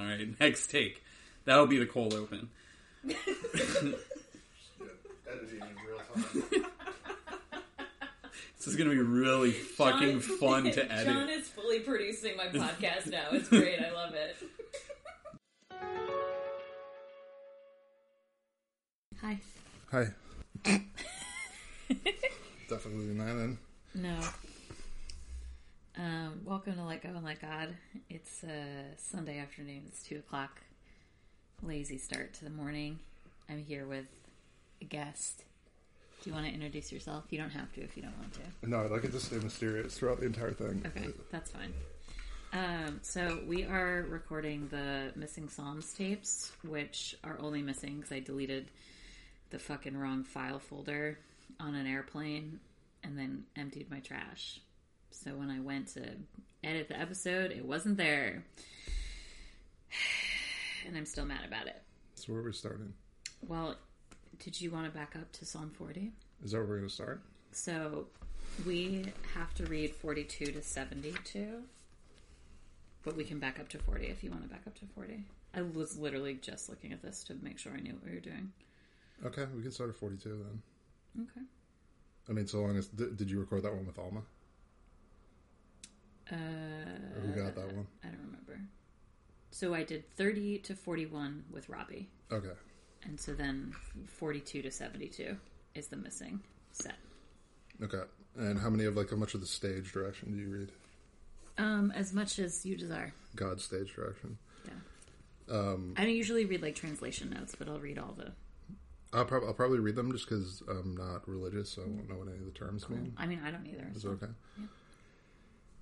All right, next take. That'll be the cold open. Editing in real time. This is gonna be really fucking John- fun to edit. John is fully producing my podcast now. It's great. I love it. Hi. Hi. Definitely not in. No. Um, welcome to Let Go and Let God. It's uh, Sunday afternoon. It's 2 o'clock. Lazy start to the morning. I'm here with a guest. Do you want to introduce yourself? You don't have to if you don't want to. No, I'd like it to stay mysterious throughout the entire thing. Okay, that's fine. Um, so we are recording the missing Psalms tapes, which are only missing because I deleted the fucking wrong file folder on an airplane and then emptied my trash. So when I went to edit the episode, it wasn't there. And I'm still mad about it. So where are we starting? Well, did you want to back up to Psalm 40? Is that where we're going to start? So we have to read 42 to 72, but we can back up to 40 if you want to back up to 40. I was literally just looking at this to make sure I knew what we were doing. Okay, we can start at 42 then. Okay. I mean, so long as. Did, did you record that one with Alma? Uh, who got that one? I don't remember. So I did 30 to 41 with Robbie, Okay. and so then 42 to 72 is the missing set. Okay. And how many of, like, how much of the stage direction do you read? Um, as much as you desire. God's stage direction. Yeah. Um, I don't usually read like translation notes, but I'll read all the. I'll, prob- I'll probably read them just because I'm not religious, so I won't know what any of the terms mean. I mean, I don't either. Is so- it okay?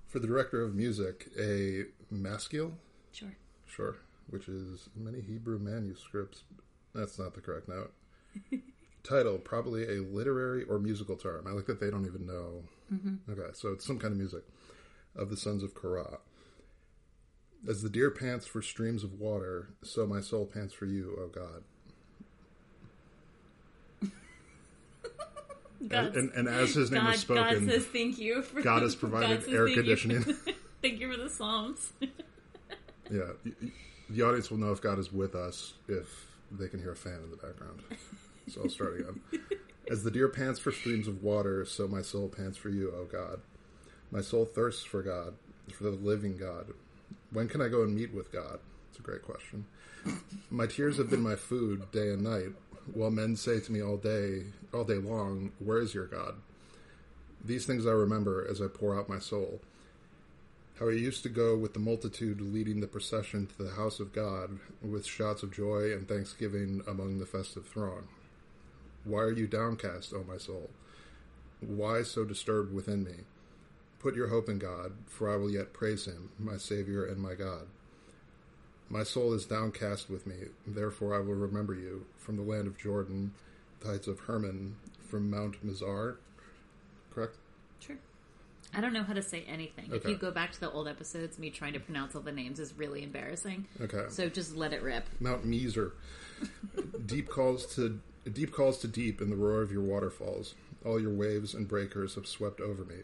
For the director of music, a maskil, Sure. sure, which is many Hebrew manuscripts. That's not the correct note. Title, probably a literary or musical term. I like that they don't even know. Mm-hmm. Okay, so it's some kind of music of the sons of Korah. As the deer pants for streams of water, so my soul pants for you, O God. God, And, and as his name God, is spoken, God says thank you for God has provided says air thank you. conditioning. thank you for the psalms. Yeah, the audience will know if God is with us if they can hear a fan in the background. So I'll start again. As the deer pants for streams of water, so my soul pants for you, O God. My soul thirsts for God, for the living God. When can I go and meet with God? It's a great question. My tears have been my food day and night, while men say to me all day, all day long, "Where is your God?" These things I remember as I pour out my soul how he used to go with the multitude leading the procession to the house of God with shouts of joy and thanksgiving among the festive throng. Why are you downcast, O my soul? Why so disturbed within me? Put your hope in God, for I will yet praise him, my Savior and my God. My soul is downcast with me, therefore I will remember you from the land of Jordan, the heights of Hermon, from Mount Mizar. Correct? Sure. I don't know how to say anything. If you go back to the old episodes, me trying to pronounce all the names is really embarrassing. Okay. So just let it rip. Mount Meezer. deep calls to deep calls to deep in the roar of your waterfalls. All your waves and breakers have swept over me.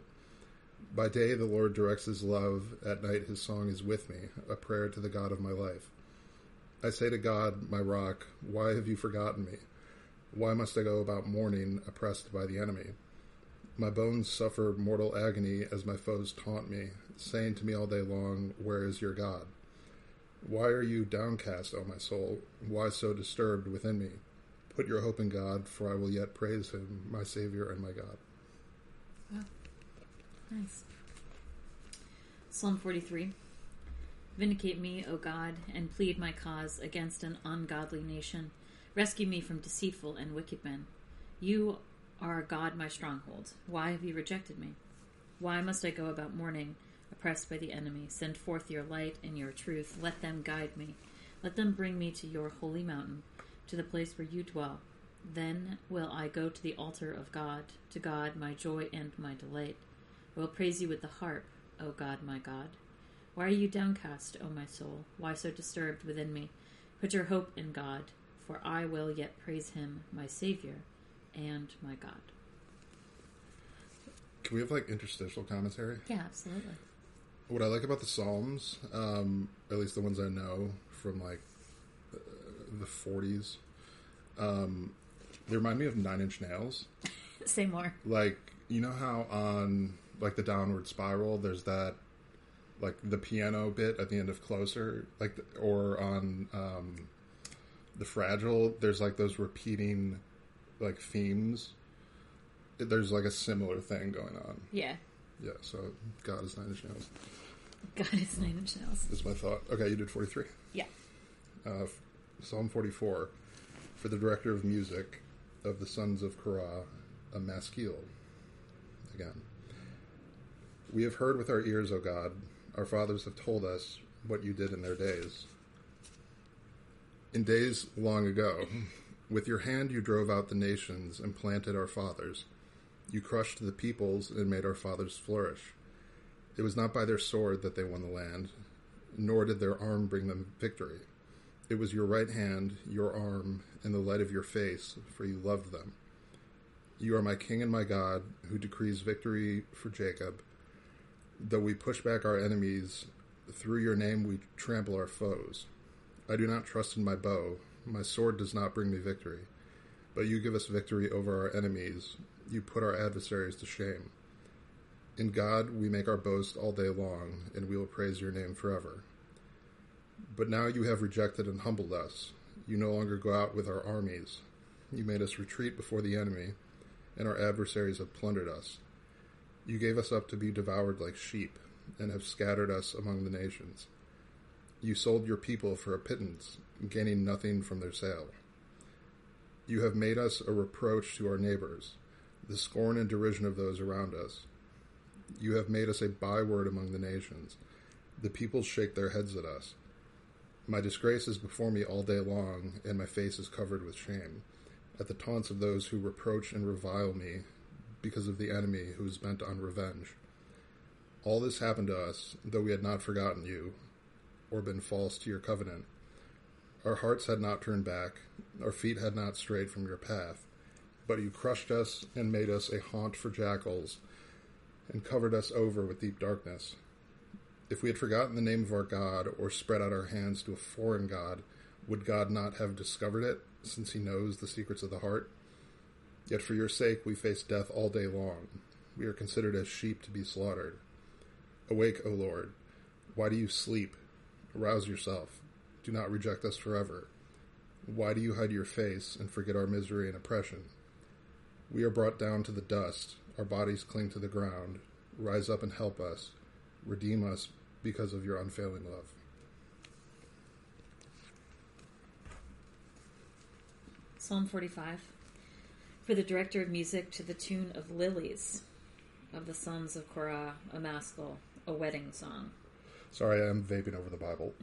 By day the Lord directs his love, at night his song is with me, a prayer to the God of my life. I say to God, my rock, why have you forgotten me? Why must I go about mourning, oppressed by the enemy? My bones suffer mortal agony as my foes taunt me, saying to me all day long, Where is your God? Why are you downcast, O my soul? Why so disturbed within me? Put your hope in God, for I will yet praise him, my Savior and my God. Nice. Psalm 43. Vindicate me, O God, and plead my cause against an ungodly nation. Rescue me from deceitful and wicked men. You are God, my stronghold. Why have you rejected me? Why must I go about mourning, oppressed by the enemy? Send forth your light and your truth. Let them guide me. Let them bring me to your holy mountain, to the place where you dwell. Then will I go to the altar of God, to God, my joy and my delight. I will praise you with the harp, O God, my God. Why are you downcast, O my soul? Why so disturbed within me? Put your hope in God, for I will yet praise him, my Savior and my God. Can we have like interstitial commentary? Yeah, absolutely. what I like about the Psalms, um, at least the ones I know from like uh, the 40s, um, they remind me of Nine Inch Nails. Say more. Like you know how on like the Downward Spiral, there's that like the piano bit at the end of Closer, like the, or on um, the Fragile, there's like those repeating like themes. There's like a similar thing going on. Yeah. Yeah, so God is Nine Inch Nails. God is nine inch nails. Is my thought. Okay, you did 43. Yeah. Uh, Psalm 44. For the director of music of the sons of Korah, a maskil. Again. We have heard with our ears, O God. Our fathers have told us what you did in their days. In days long ago, with your hand you drove out the nations and planted our fathers. You crushed the peoples and made our fathers flourish. It was not by their sword that they won the land, nor did their arm bring them victory. It was your right hand, your arm, and the light of your face, for you loved them. You are my king and my God, who decrees victory for Jacob. Though we push back our enemies, through your name we trample our foes. I do not trust in my bow. My sword does not bring me victory. But you give us victory over our enemies. You put our adversaries to shame. In God we make our boast all day long, and we will praise your name forever. But now you have rejected and humbled us. You no longer go out with our armies. You made us retreat before the enemy, and our adversaries have plundered us. You gave us up to be devoured like sheep, and have scattered us among the nations. You sold your people for a pittance, gaining nothing from their sale. You have made us a reproach to our neighbors, the scorn and derision of those around us. You have made us a byword among the nations. The peoples shake their heads at us. My disgrace is before me all day long, and my face is covered with shame, at the taunts of those who reproach and revile me because of the enemy who is bent on revenge. All this happened to us, though we had not forgotten you, or been false to your covenant. Our hearts had not turned back, our feet had not strayed from your path, but you crushed us and made us a haunt for jackals and covered us over with deep darkness. If we had forgotten the name of our God or spread out our hands to a foreign God, would God not have discovered it, since he knows the secrets of the heart? Yet for your sake we face death all day long. We are considered as sheep to be slaughtered. Awake, O Lord. Why do you sleep? Arouse yourself. Do not reject us forever. Why do you hide your face and forget our misery and oppression? We are brought down to the dust our bodies cling to the ground. Rise up and help us. Redeem us because of your unfailing love. Psalm 45. For the director of music to the tune of Lilies of the sons of Korah, a maskil, a wedding song. Sorry, I am vaping over the Bible.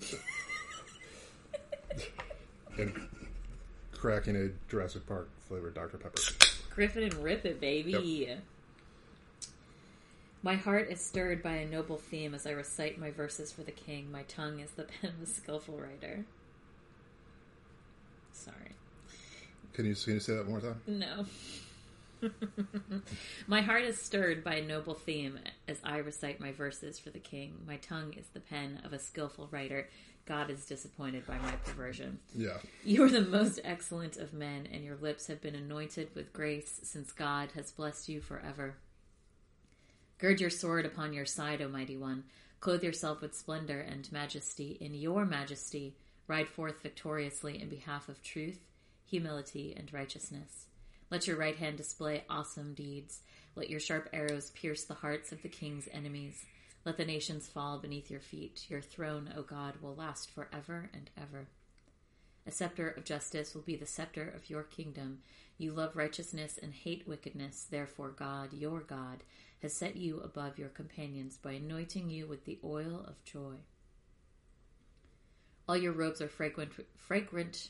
and cracking a Jurassic Park flavored Dr. Pepper. Griffin and rip it, baby. Yep. My heart is stirred by a noble theme as I recite my verses for the king. My tongue is the pen of a skillful writer. Sorry. Can you, can you say that one more time? No. my heart is stirred by a noble theme as I recite my verses for the king. My tongue is the pen of a skillful writer. God is disappointed by my perversion. Yeah. You are the most excellent of men, and your lips have been anointed with grace since God has blessed you forever. Gird your sword upon your side, O mighty one. Clothe yourself with splendor and majesty. In your majesty, ride forth victoriously in behalf of truth, humility, and righteousness. Let your right hand display awesome deeds. Let your sharp arrows pierce the hearts of the king's enemies. Let the nations fall beneath your feet. Your throne, O God, will last forever and ever. A scepter of justice will be the scepter of your kingdom. You love righteousness and hate wickedness. Therefore, God, your God, has set you above your companions by anointing you with the oil of joy. All your robes are fragrant, fragrant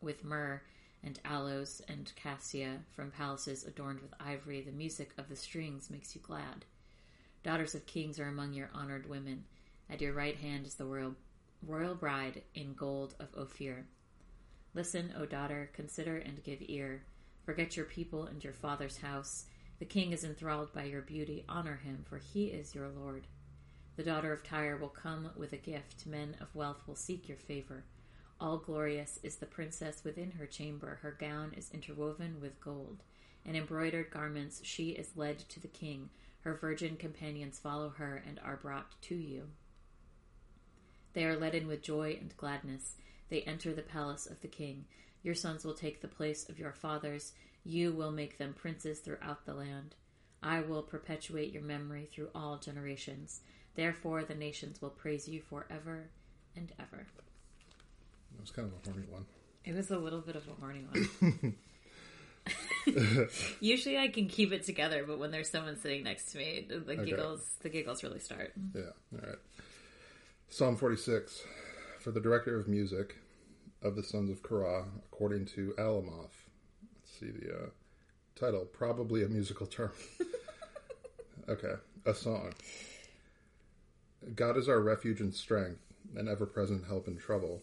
with myrrh and aloes and cassia from palaces adorned with ivory. The music of the strings makes you glad. Daughters of kings are among your honored women. At your right hand is the royal, royal bride in gold of Ophir. Listen, O daughter, consider and give ear. Forget your people and your father's house. The king is enthralled by your beauty. Honor him, for he is your Lord. The daughter of Tyre will come with a gift. Men of wealth will seek your favor. All glorious is the princess within her chamber. Her gown is interwoven with gold. In embroidered garments she is led to the king. Her virgin companions follow her and are brought to you. They are led in with joy and gladness. They enter the palace of the king. Your sons will take the place of your fathers. You will make them princes throughout the land. I will perpetuate your memory through all generations. Therefore, the nations will praise you forever and ever. That was kind of a horny one. It was a little bit of a horny one. Usually, I can keep it together, but when there's someone sitting next to me, the Okay. giggles, the giggles really start. Yeah. All right. Psalm 46. For the director of music of the sons of Korah, according to Alamoth. Let's see the uh, title. Probably a musical term. okay. A song. God is our refuge and strength, an ever present help in trouble.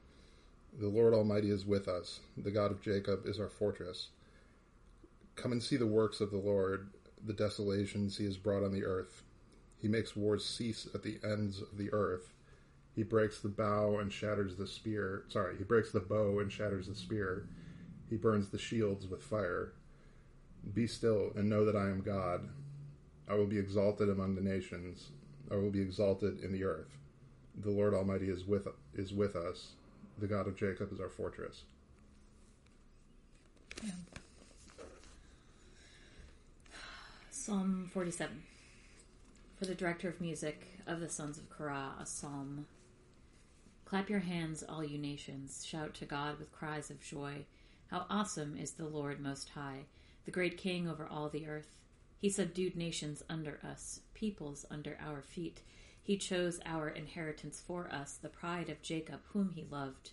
The Lord Almighty is with us, the God of Jacob is our fortress. Come and see the works of the Lord, the desolations he has brought on the earth. He makes wars cease at the ends of the earth. He breaks the bow and shatters the spear. Sorry, he breaks the bow and shatters the spear. He burns the shields with fire. Be still and know that I am God. I will be exalted among the nations. I will be exalted in the earth. The Lord Almighty is with is with us. The God of Jacob is our fortress. Psalm 47. For the director of music of the sons of Korah, a psalm. Clap your hands, all you nations. Shout to God with cries of joy. How awesome is the Lord Most High, the great King over all the earth. He subdued nations under us, peoples under our feet. He chose our inheritance for us, the pride of Jacob, whom he loved.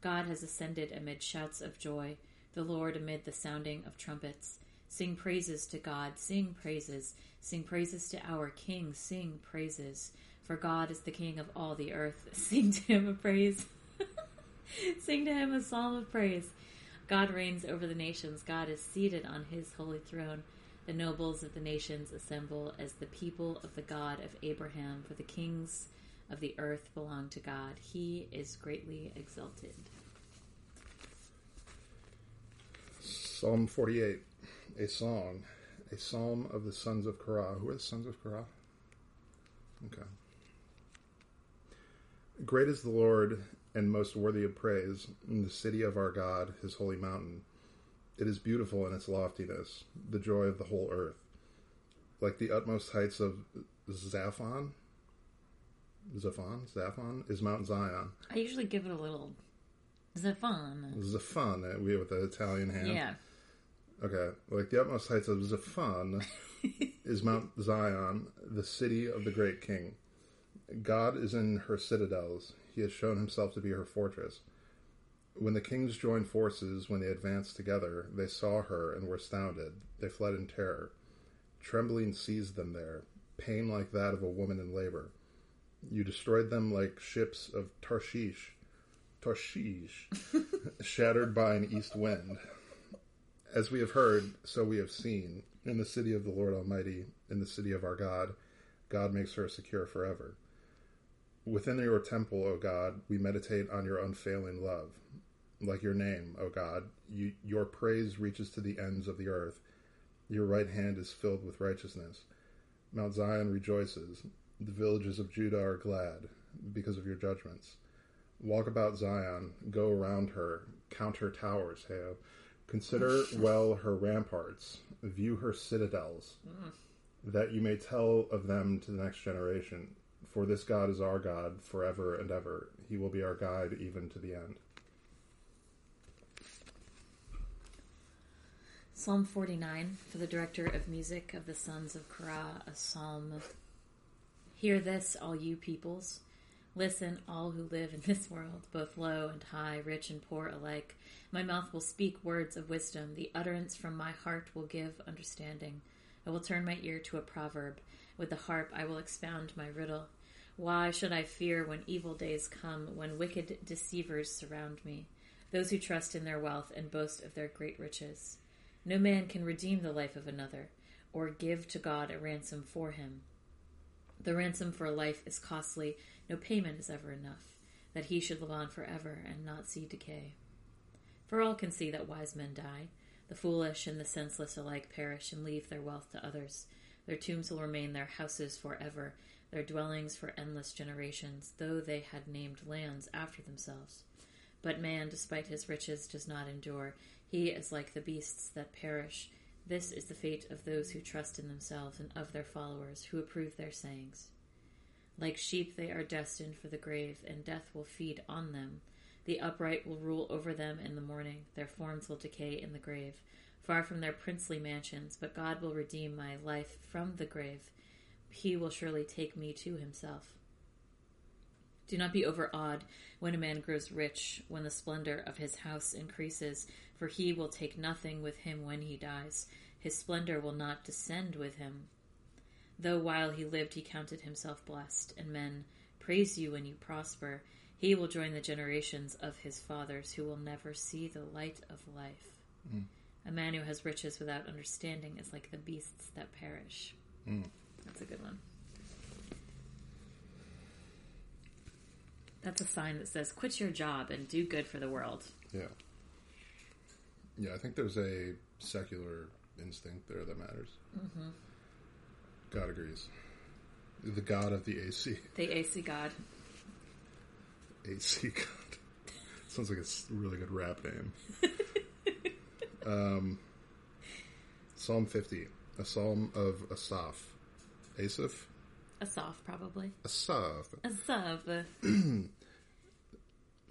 God has ascended amid shouts of joy, the Lord amid the sounding of trumpets. Sing praises to God, sing praises, sing praises to our King, sing praises. For God is the King of all the earth. Sing to him a praise. sing to him a psalm of praise. God reigns over the nations. God is seated on his holy throne. The nobles of the nations assemble as the people of the God of Abraham, for the kings of the earth belong to God. He is greatly exalted. Psalm 48, a song, a psalm of the sons of Korah. Who are the sons of Korah? Okay. Great is the Lord and most worthy of praise in the city of our God, his holy mountain. It is beautiful in its loftiness, the joy of the whole earth. Like the utmost heights of Zaphon, Zaphon, Zaphon is Mount Zion. I usually give it a little Zaphon. Zaphon, uh, we with the Italian hand. Yeah. Okay, like the utmost heights of Zaphon is Mount Zion, the city of the great king. God is in her citadels. He has shown himself to be her fortress. When the kings joined forces, when they advanced together, they saw her and were astounded. They fled in terror. Trembling seized them there, pain like that of a woman in labor. You destroyed them like ships of Tarshish, Tarshish, shattered by an east wind. As we have heard, so we have seen. In the city of the Lord Almighty, in the city of our God, God makes her secure forever. Within your temple, O God, we meditate on your unfailing love. Like your name, O God, you, your praise reaches to the ends of the earth. Your right hand is filled with righteousness. Mount Zion rejoices. The villages of Judah are glad because of your judgments. Walk about Zion, go around her, count her towers, Heo. Consider well her ramparts, view her citadels, mm. that you may tell of them to the next generation. For this God is our God forever and ever. He will be our guide even to the end. Psalm 49 for the director of music of the sons of Korah, a psalm. Hear this, all you peoples. Listen, all who live in this world, both low and high, rich and poor alike. My mouth will speak words of wisdom. The utterance from my heart will give understanding. I will turn my ear to a proverb. With the harp I will expound my riddle. Why should I fear when evil days come, when wicked deceivers surround me, those who trust in their wealth and boast of their great riches? No man can redeem the life of another, or give to God a ransom for him. The ransom for a life is costly, no payment is ever enough, that he should live on forever and not see decay. For all can see that wise men die. The foolish and the senseless alike perish and leave their wealth to others. Their tombs will remain their houses forever, their dwellings for endless generations, though they had named lands after themselves. But man, despite his riches, does not endure. He is like the beasts that perish. This is the fate of those who trust in themselves and of their followers, who approve their sayings. Like sheep, they are destined for the grave, and death will feed on them. The upright will rule over them in the morning, their forms will decay in the grave, far from their princely mansions, but God will redeem my life from the grave. He will surely take me to himself. Do not be overawed when a man grows rich, when the splendor of his house increases, for he will take nothing with him when he dies. His splendor will not descend with him. Though while he lived he counted himself blessed, and men praise you when you prosper, he will join the generations of his fathers who will never see the light of life. Mm. A man who has riches without understanding is like the beasts that perish. Mm. That's a good one. That's a sign that says, quit your job and do good for the world. Yeah. Yeah, I think there's a secular instinct there that matters. Mm-hmm. God agrees. The God of the AC. The AC God. AC God. Sounds like a really good rap name. um, psalm 50, a psalm of Asaph. Asaph? Asaph, probably. Asaph. Asaph.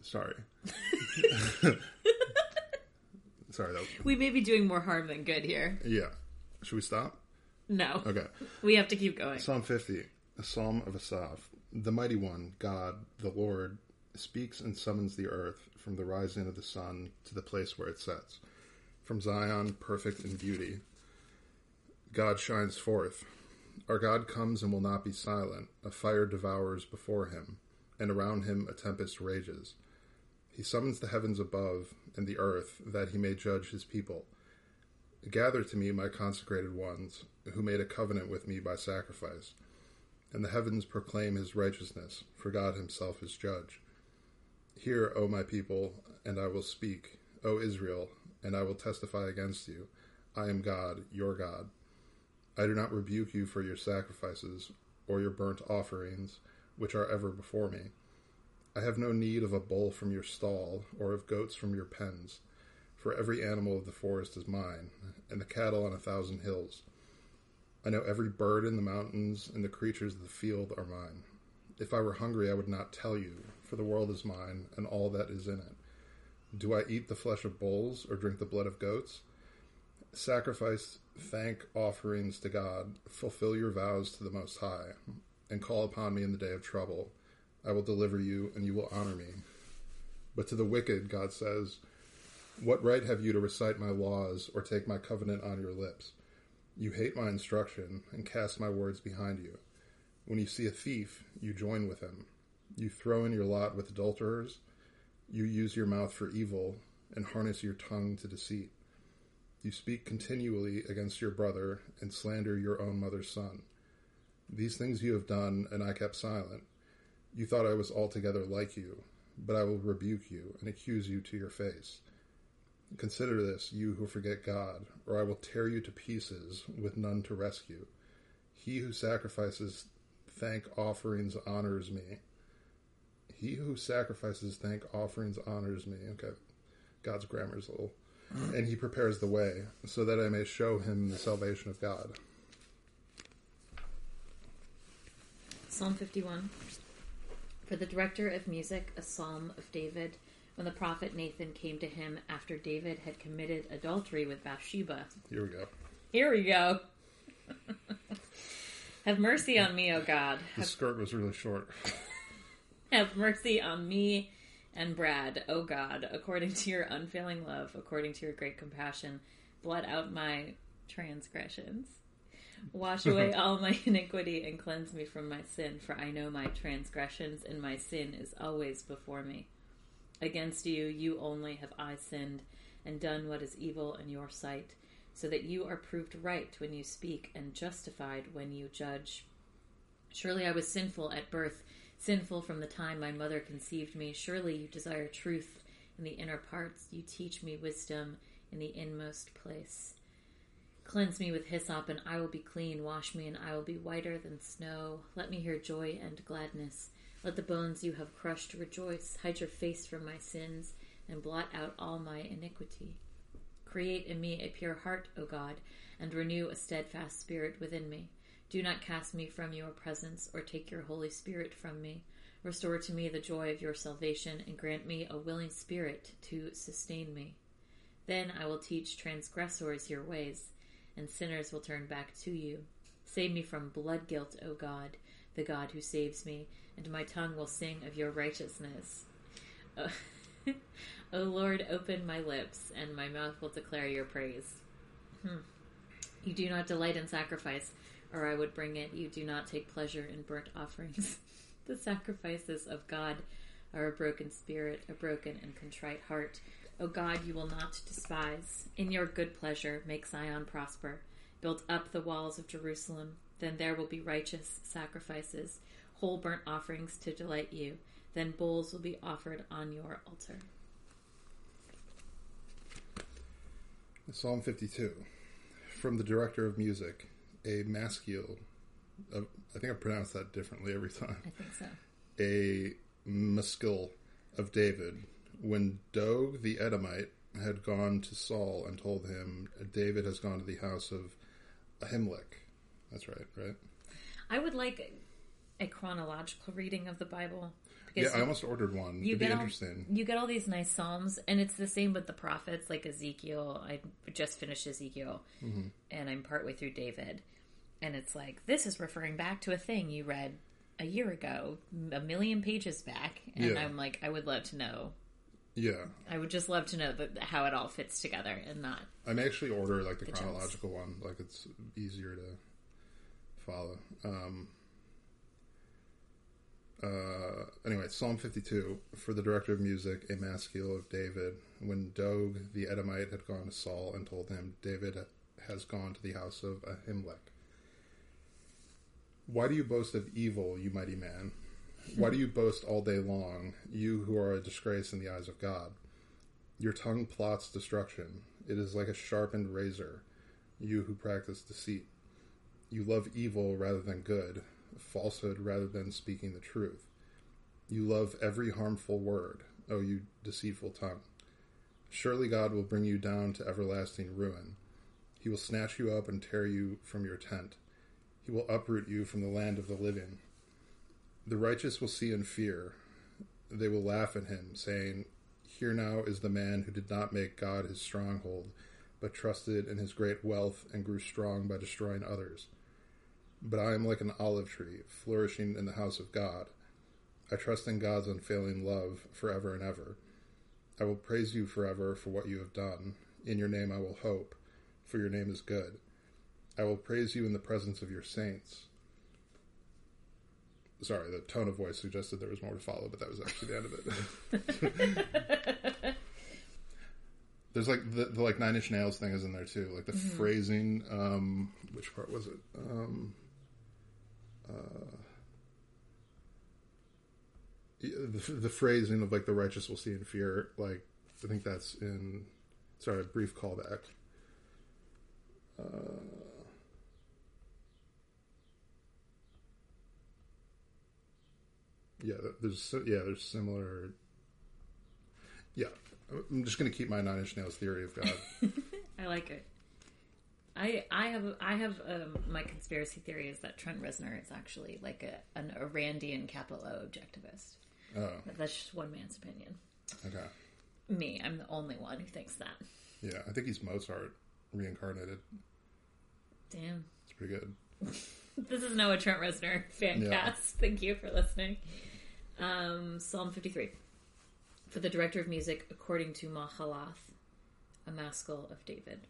Sorry. Sorry, that, We may be doing more harm than good here. yeah. Should we stop? No. Okay. We have to keep going. Psalm 50, a psalm of Asaph. The mighty one, God, the Lord, speaks and summons the earth from the rising of the sun to the place where it sets. From Zion, perfect in beauty. God shines forth. Our God comes and will not be silent. A fire devours before him, and around him a tempest rages. He summons the heavens above and the earth that he may judge his people. Gather to me my consecrated ones, who made a covenant with me by sacrifice. And the heavens proclaim his righteousness, for God himself is judge. Hear, O my people, and I will speak, O Israel, and I will testify against you. I am God, your God. I do not rebuke you for your sacrifices, or your burnt offerings, which are ever before me. I have no need of a bull from your stall, or of goats from your pens. For every animal of the forest is mine, and the cattle on a thousand hills. I know every bird in the mountains, and the creatures of the field are mine. If I were hungry, I would not tell you, for the world is mine, and all that is in it. Do I eat the flesh of bulls, or drink the blood of goats? Sacrifice thank offerings to God, fulfill your vows to the Most High, and call upon me in the day of trouble. I will deliver you, and you will honor me. But to the wicked, God says, What right have you to recite my laws or take my covenant on your lips? You hate my instruction and cast my words behind you. When you see a thief, you join with him. You throw in your lot with adulterers. You use your mouth for evil and harness your tongue to deceit. You speak continually against your brother and slander your own mother's son. These things you have done, and I kept silent. You thought I was altogether like you, but I will rebuke you and accuse you to your face. Consider this, you who forget God, or I will tear you to pieces with none to rescue. He who sacrifices thank offerings honors me. He who sacrifices thank offerings honors me. Okay, God's grammar is a little. Mm. And he prepares the way so that I may show him the salvation of God. Psalm 51. For the director of music, a psalm of David, when the prophet Nathan came to him after David had committed adultery with Bathsheba. Here we go. Here we go. Have mercy on me, O God. The skirt was really short. Have mercy on me and Brad, O God, according to your unfailing love, according to your great compassion. Blot out my transgressions. Wash away all my iniquity and cleanse me from my sin, for I know my transgressions, and my sin is always before me. Against you, you only have I sinned and done what is evil in your sight, so that you are proved right when you speak and justified when you judge. Surely I was sinful at birth, sinful from the time my mother conceived me. Surely you desire truth in the inner parts, you teach me wisdom in the inmost place. Cleanse me with hyssop, and I will be clean. Wash me, and I will be whiter than snow. Let me hear joy and gladness. Let the bones you have crushed rejoice. Hide your face from my sins, and blot out all my iniquity. Create in me a pure heart, O God, and renew a steadfast spirit within me. Do not cast me from your presence, or take your Holy Spirit from me. Restore to me the joy of your salvation, and grant me a willing spirit to sustain me. Then I will teach transgressors your ways, and sinners will turn back to you. Save me from blood guilt, O God, the God who saves me, and my tongue will sing of your righteousness. O Lord, open my lips, and my mouth will declare your praise. Hmm. You do not delight in sacrifice, or I would bring it. You do not take pleasure in burnt offerings. the sacrifices of God are a broken spirit, a broken and contrite heart. O God, you will not despise. In your good pleasure, make Zion prosper. Build up the walls of Jerusalem. Then there will be righteous sacrifices, whole burnt offerings to delight you. Then bulls will be offered on your altar. Psalm 52. From the director of music, a. Uh, I think I pronounce that differently every time. I think so. A maskil of David. When Doeg the Edomite had gone to Saul and told him, David has gone to the house of Ahimelech. That's right, right? I would like a chronological reading of the Bible. Yeah, I almost ordered one. you It'd be get all, interesting. you get all these nice psalms, and it's the same with the prophets, like Ezekiel. I just finished Ezekiel, Mm-hmm. and I'm partway through David, and it's like this is referring back to a thing you read a year ago, a million pages back, and Yeah. I'm like, I would love to know. Yeah. I would just love to know that how it all fits together, and not I may actually order like the, The jumps. chronological one. Like it's easier to follow. Um, uh, anyway, Psalm 52 for the director of music, a maskil of David. When Doeg the Edomite had gone to Saul and told him, David has gone to the house of Ahimelech. Why do you boast of evil, you mighty man? Why do you boast all day long, you who are a disgrace in the eyes of God? Your tongue plots destruction. It is like a sharpened razor, you who practice deceit. You love evil rather than good, falsehood rather than speaking the truth. You love every harmful word, O you deceitful tongue. Surely God will bring you down to everlasting ruin. He will snatch you up and tear you from your tent. He will uproot you from the land of the living. The righteous will see and fear. They will laugh at him, saying, Here now is the man who did not make God his stronghold, but trusted in his great wealth and grew strong by destroying others. But I am like an olive tree, flourishing in the house of God. I trust in God's unfailing love forever and ever. I will praise you forever for what you have done. In your name I will hope, for your name is good. I will praise you in the presence of your saints. Sorry, the tone of voice suggested there was more to follow, but that was actually the end of it. There's like the, the like Nine Inch Nails thing is in there too, like the phrasing. Um, which part was it? Um, uh, the, the phrasing of like the righteous will see in fear. Like I think that's in. Sorry, a brief callback. Uh, yeah, there's yeah, there's similar. Yeah, I'm just gonna keep my Nine Inch Nails theory of God. I like it. I I have I have um, my conspiracy theory is that Trent Reznor is actually like a an Ayn Randian capital O objectivist. oh, But that's just one man's opinion. okay. Me, I'm the only one who thinks that. Yeah, I think he's Mozart reincarnated. Damn. It's pretty good. This is Noah a Trent Reznor fan Yeah. cast. Thank you for listening. Um, Psalm 53. For the director of music, according to Mahalath, a maskil of David.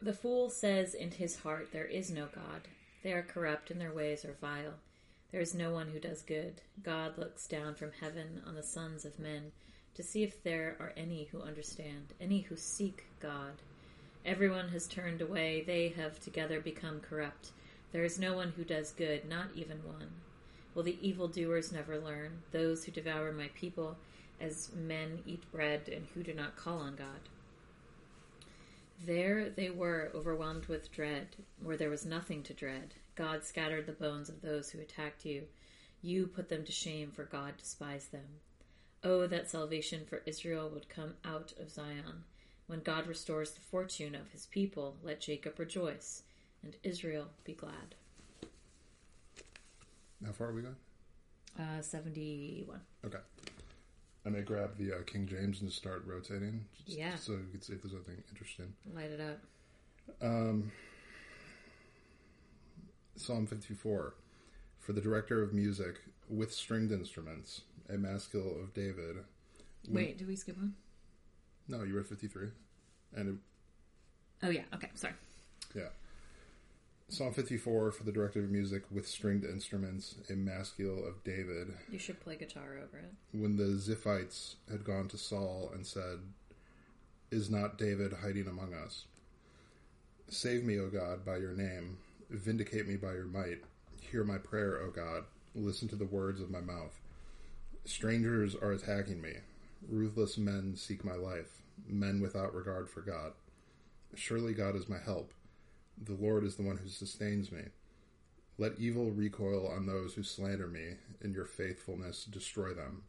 The fool says in his heart, There is no God. They are corrupt and their ways are vile. There is no one who does good. God looks down from heaven on the sons of men to see if there are any who understand, any who seek God. Everyone has turned away, they have together become corrupt. There is no one who does good, not even one. Will the evildoers never learn, those who devour my people, as men eat bread and who do not call on God? There they were, overwhelmed with dread, where there was nothing to dread. God scattered the bones of those who attacked you. You put them to shame, for God despised them. Oh, that salvation for Israel would come out of Zion. When God restores the fortune of his people, let Jacob rejoice, and Israel be glad. How far are we going? Uh, 71. Okay. I may grab the uh, King James and start rotating. Just, Yeah. So you can see if there's anything interesting. Light it up. Um, Psalm 54. For the director of music with stringed instruments, a maskil of David. Wait, did we skip one? No, you were 53. And it, Oh, yeah. Okay, sorry. yeah. Psalm 54 for the director of music with stringed instruments, a maskil of David. You should play guitar over it. When the Ziphites had gone to Saul and said, Is not David hiding among us? Save me, O God, by your name. Vindicate me by your might. Hear my prayer, O God. Listen to the words of my mouth. Strangers are attacking me. Ruthless men seek my life, men without regard for God. Surely God is my help. The Lord is the one who sustains me. Let evil recoil on those who slander me. In your faithfulness, destroy them.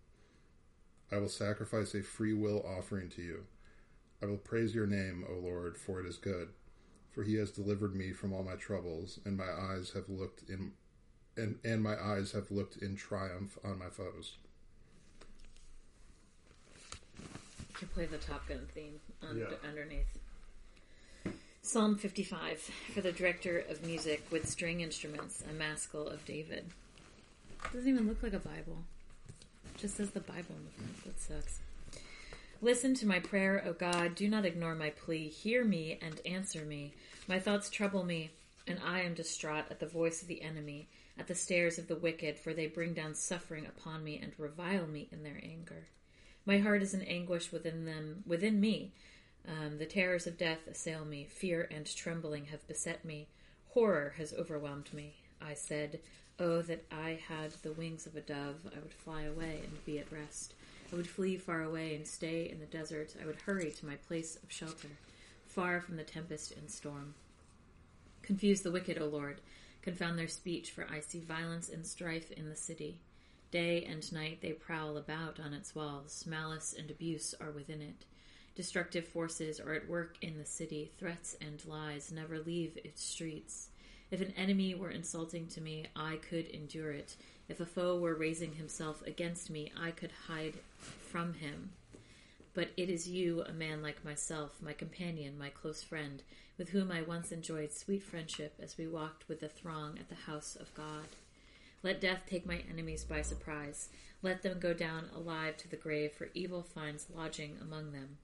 I will sacrifice a free will offering to you. I will praise your name, O Lord, for it is good. For he has delivered me from all my troubles, and my eyes have looked in and, and my eyes have looked in triumph on my foes. Can play the Top Gun theme un- Yeah. underneath. Psalm 55 for the director of music with string instruments, a maskil of David. Doesn't even look like a Bible. It just says the Bible in the front. That sucks. Listen to my prayer, O God. Do not ignore my plea. Hear me and answer me. My thoughts trouble me, and I am distraught at the voice of the enemy, at the stares of the wicked, for they bring down suffering upon me and revile me in their anger. My heart is in anguish within them, within me. Um, the terrors of death assail me. Fear and trembling have beset me. Horror has overwhelmed me. I said, Oh, that I had the wings of a dove. I would fly away and be at rest. I would flee far away and stay in the desert. I would hurry to my place of shelter, far from the tempest and storm. Confuse the wicked, O Lord. Confound their speech, for I see violence and strife in the city. Day and night they prowl about on its walls. Malice and abuse are within it. Destructive forces are at work in the city. Threats and lies never leave its streets. If an enemy were insulting to me, I could endure it. If a foe were raising himself against me, I could hide from him. But it is you, a man like myself, my companion, my close friend, with whom I once enjoyed sweet friendship as we walked with the throng at the house of God. Let death take my enemies by surprise. Let them go down alive to the grave, for evil finds lodging among them.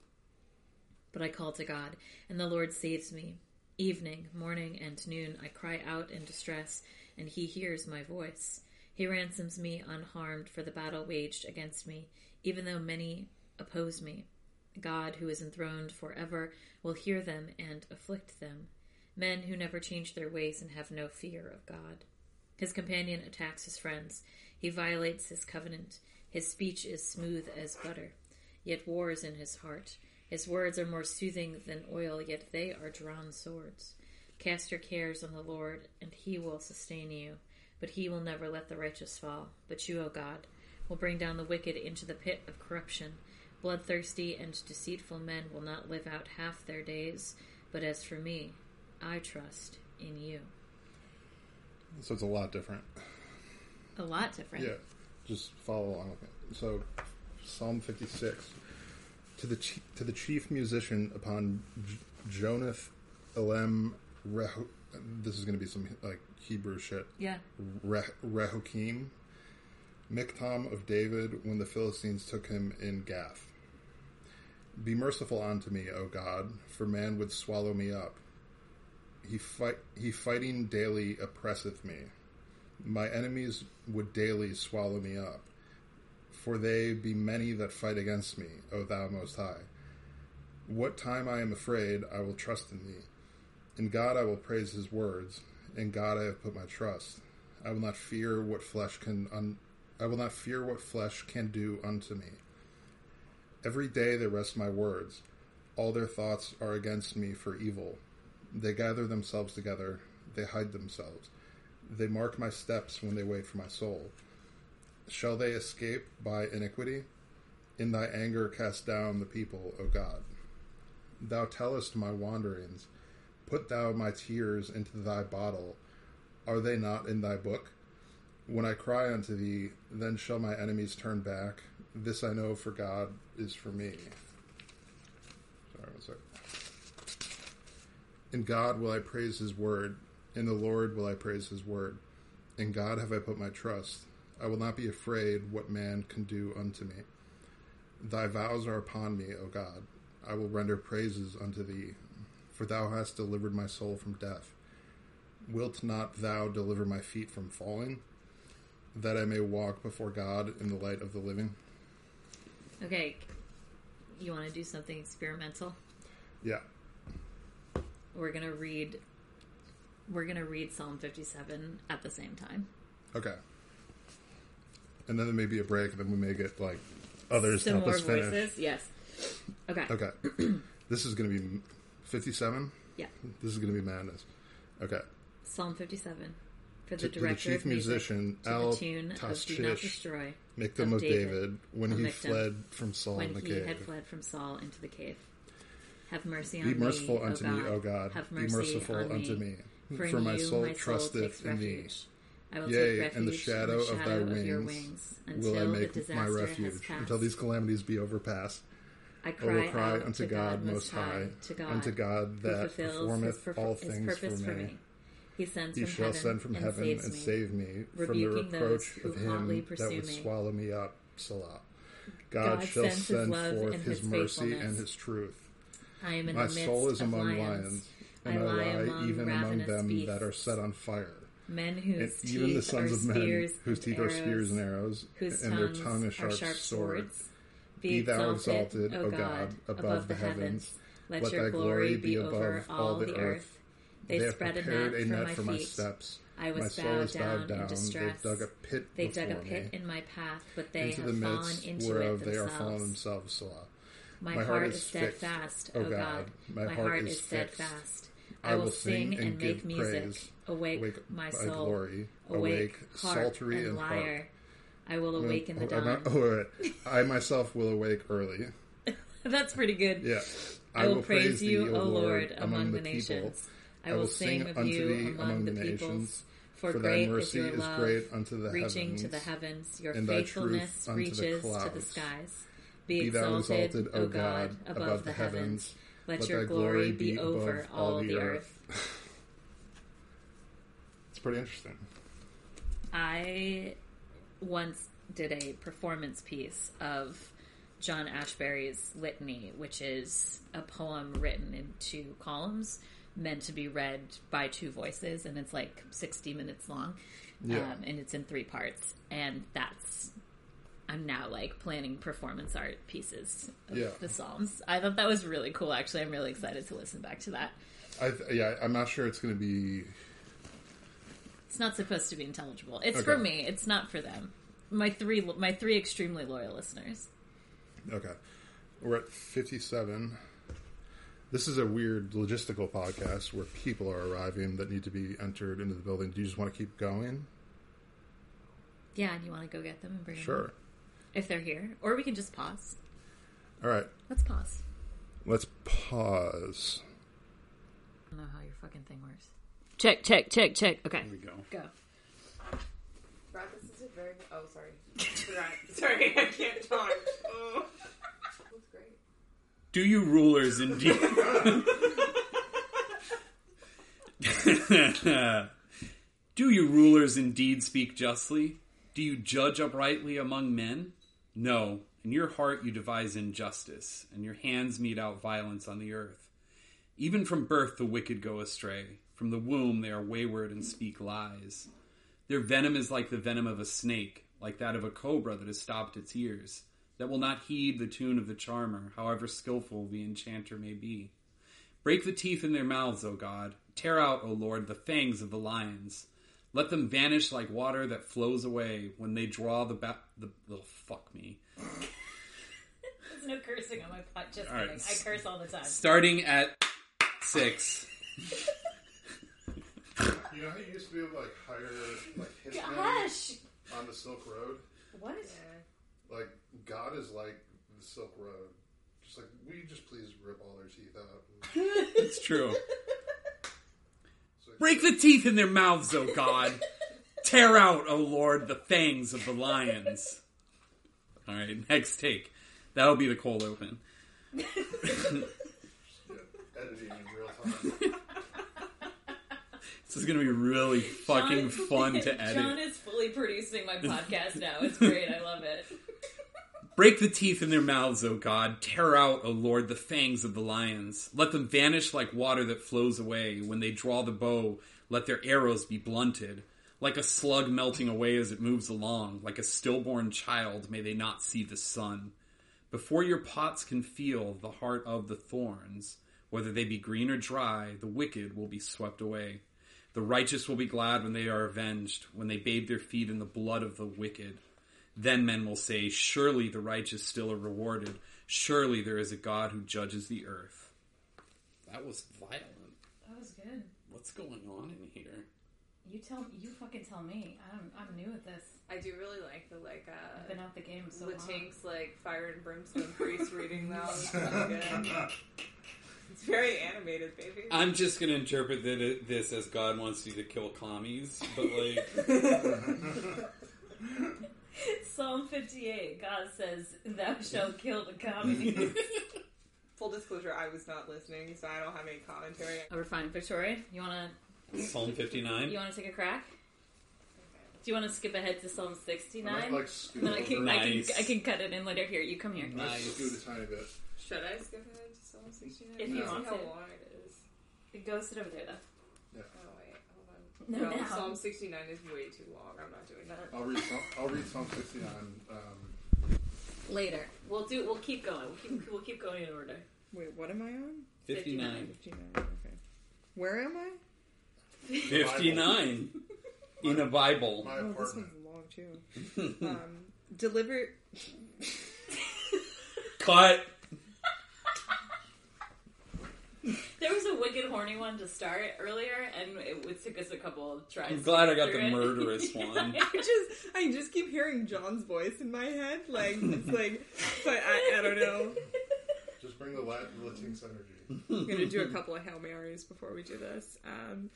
But I call to God, and the Lord saves me. Evening, morning, and noon I cry out in distress, and he hears my voice. He ransoms me unharmed for the battle waged against me, even though many oppose me. God, who is enthroned forever, will hear them and afflict them. Men who never change their ways and have no fear of God. His companion attacks his friends. He violates his covenant. His speech is smooth as butter, yet war is in his heart. His words are more soothing than oil, yet they are drawn swords. Cast your cares on the Lord, and he will sustain you. But he will never let the righteous fall. But you, O God, will bring down the wicked into the pit of corruption. Bloodthirsty and deceitful men will not live out half their days. But as for me, I trust in you. So it's a lot different. A lot different. Yeah, just follow along with it. So, Psalm 56. To the chief, to the chief musician upon J- Jonath Elem Reho- this is going to be some like Hebrew shit. Yeah. Re- Rehokim, Miktam of David, when the Philistines took him in Gath. Be merciful unto me, O God, for man would swallow me up. He fight he fighting daily oppresseth me. My enemies would daily swallow me up. For they be many that fight against me, O thou most high. What time I am afraid, I will trust in thee. In God I will praise his words. In God I have put my trust. I will not fear what flesh can un- I will not fear what flesh can do unto me. Every day they wrest my words. All their thoughts are against me for evil. They gather themselves together. They hide themselves. They mark my steps when they wait for my soul. Shall they escape by iniquity? In thy anger cast down the people, O God. Thou tellest my wanderings. Put thou my tears into thy bottle. Are they not in thy book? When I cry unto thee, then shall my enemies turn back. This I know for God is for me. Sorry, one sec. In God will I praise his word. In the Lord will I praise his word. In God have I put my trust. I will not be afraid what man can do unto me. Thy vows are upon me, O God. I will render praises unto thee, for thou hast delivered my soul from death. Wilt not thou deliver my feet from falling, that I may walk before God in the light of the living? Okay. You want to do something experimental? Yeah. We're gonna read. We're gonna read Psalm fifty-seven at the same time. Okay. And then there may be a break, and then we may get like others to help more us finish. voices. Yes. Okay. Okay. this is going to be 57. Yeah. This is going to be madness. Okay. Psalm fifty-seven for To, the to the director chief of music, musician, to Al the tune of "Do Not Destroy." Miktam of of David, when he Miktam, fled from Saul when in the he cave. had fled from Saul into the cave. Have mercy on me. Be merciful O unto God. me, O God. Have Be mercy merciful on unto me. me. For, For my soul my soul trusteth in thee. I will Yea, take refuge in the shadow, in the of, shadow thy of your wings, wings will I make my refuge, until these calamities be overpassed. I I cry, will cry unto to God most high, to God, unto God that performeth his, purpo- all things purpose for me. He sends He from shall send from and heaven and save me from the reproach of him that would me. swallow me up. Selah. God, God shall send forth his, his mercy and his truth. I am in My the midst soul is of among lions, lions, and I I, lie among even among them beasts. that are set on fire. men And whose teeth even the sons are of men, spears whose and teeth are spears and arrows, and their tongue a are sharp, sharp sword. swords. Be thou exalted, O God, above the heavens. Let, your thy glory be above all the earth. They, have spread a prepared net, a for, net my for my feet. steps. I was my soul bowed is down, bowed in distress. They've dug a pit They dug a pit me. in my path, but they into have the fallen midst into whereof it they are fallen themselves. themselves. Selah. My, My heart, is steadfast, O God. God. My heart is steadfast. I I will sing and give music. praise. Awake, Awake my soul. glory. Awake, Awake psaltery and lyre. I will awake in the Oh, dawn. oh. I myself will awake early. That's pretty good. Yeah. I will praise you, thee, O Lord, among the people. nations. I will sing of unto you thee among the peoples. nations. For, For thy mercy is is great unto the reaching heavens, to the heavens. Your faithfulness unto the reaches to the skies. Be, Be exalted, exalted, O God, God, above, the heavens. Let, Let your glory be over all the earth. It's pretty interesting. I once did a performance piece of John Ashbery's Litany, which is a poem written in two columns, meant to be read by two voices, and it's like 60 minutes long. Yeah. Um, and it's in three parts. And that's. I'm now like planning performance art pieces of Yeah. the Psalms. I thought that was really cool, actually. I'm really excited to listen back to that. I th- yeah, I'm not sure it's going to be. It's not supposed to be intelligible. It's for me. It's not for them. My three, my three extremely loyal listeners. Okay, we're at 57. This is a weird logistical podcast where people are arriving that need to be entered into the building. Do you just want to keep going? Yeah, and you want to go get them and bring them Sure. In? if they're here, or we can just pause. All right, Let's pause. let's pause. I don't know how your fucking thing works. Check, check, check, check. Okay, Here we go. go. Brad, this is a very. Oh, sorry. Forgot. sorry, I can't talk. Oh. That's great. Do you rulers indeed? Do you rulers indeed speak justly? Do you judge uprightly among men? No. In your heart you devise injustice, and your hands mete out violence on the earth. Even from birth the wicked go astray. From the womb they are wayward and speak lies. Their venom is like the venom of a snake, like that of a cobra that has stopped its ears, that will not heed the tune of the charmer, however skilful the enchanter may be. Break the teeth in their mouths, O God. Tear out, O Lord, the fangs of the lions. Let them vanish like water that flows away when they draw the ba- the oh, fuck me. There's no cursing on my pod. Just All right. kidding. I curse all the time. Starting at six. You know how you used to be able to like hire like hitmen Gosh! on the Silk Road? What? Like God is like the Silk Road. Just like, will you just please rip all their teeth out? It's true. So, Break the teeth in their mouths, O God. Tear out, O Lord, the fangs of the lions. All right, next take. That'll be the cold open. editing in real time. This is gonna be really fucking John- fun to edit. John is fully producing my podcast now. It's great. I love it. Break the teeth in their mouths, O God. Tear out, O Lord, the fangs of the lions. Let them vanish like water that flows away. When they draw the bow, let their arrows be blunted. Like a slug melting away as it moves along, like a stillborn child, may they not see the sun. Before your pots can feel the heart of the thorns, whether they be green or dry, the wicked will be swept away. The righteous will be glad when they are avenged, when they bathe their feet in the blood of the wicked. Then men will say, Surely the righteous still are rewarded. Surely there is a God who judges the earth. That was violent. That was good. What's going on in here? You tell. You fucking tell me. I'm. I'm new at this. I do really like the like I've uh been out the game so the long. Tank's like fire and brimstone priest reading that was really good. It's very animated, baby. I'm just going to interpret that- this as God wants you to kill commies, but like, Psalm 58. God says, "Thou shalt kill the commies." Full disclosure, I was not listening, so I don't have any commentary. oh, we're fine. Victoria, you wanna Psalm 59. you wanna take a crack? Do you want to skip ahead to Psalm I might 69? like scoot then I can, Nice. I can I can cut it in later. Here, you come here. I might Nice. scoot a tiny bit. Should I skip ahead to Psalm 69? If you See want how to. long it is. Go sit over there, though. Oh wait, hold No, on. now. Psalm 69 is way too long. I'm not doing that. I'll read. Psalm, I'll read Psalm sixty nine. Um, Later. We'll do. We'll keep going. We'll keep. We'll keep going in order. Wait, what am I on? 59. 59. Okay. Where am I? 59. In a Bible. my Oh, this apartment. one's long too. um, deliver. Cut. There was a wicked horny one to start earlier, and it, it took us a couple of tries. I'm glad I got the it. murderous one. I just, I just keep hearing John's voice in my head. Like it's like, but I, I don't know. Just bring the Latin Latinx energy. I'm gonna do a couple of hail marys before we do this. Um,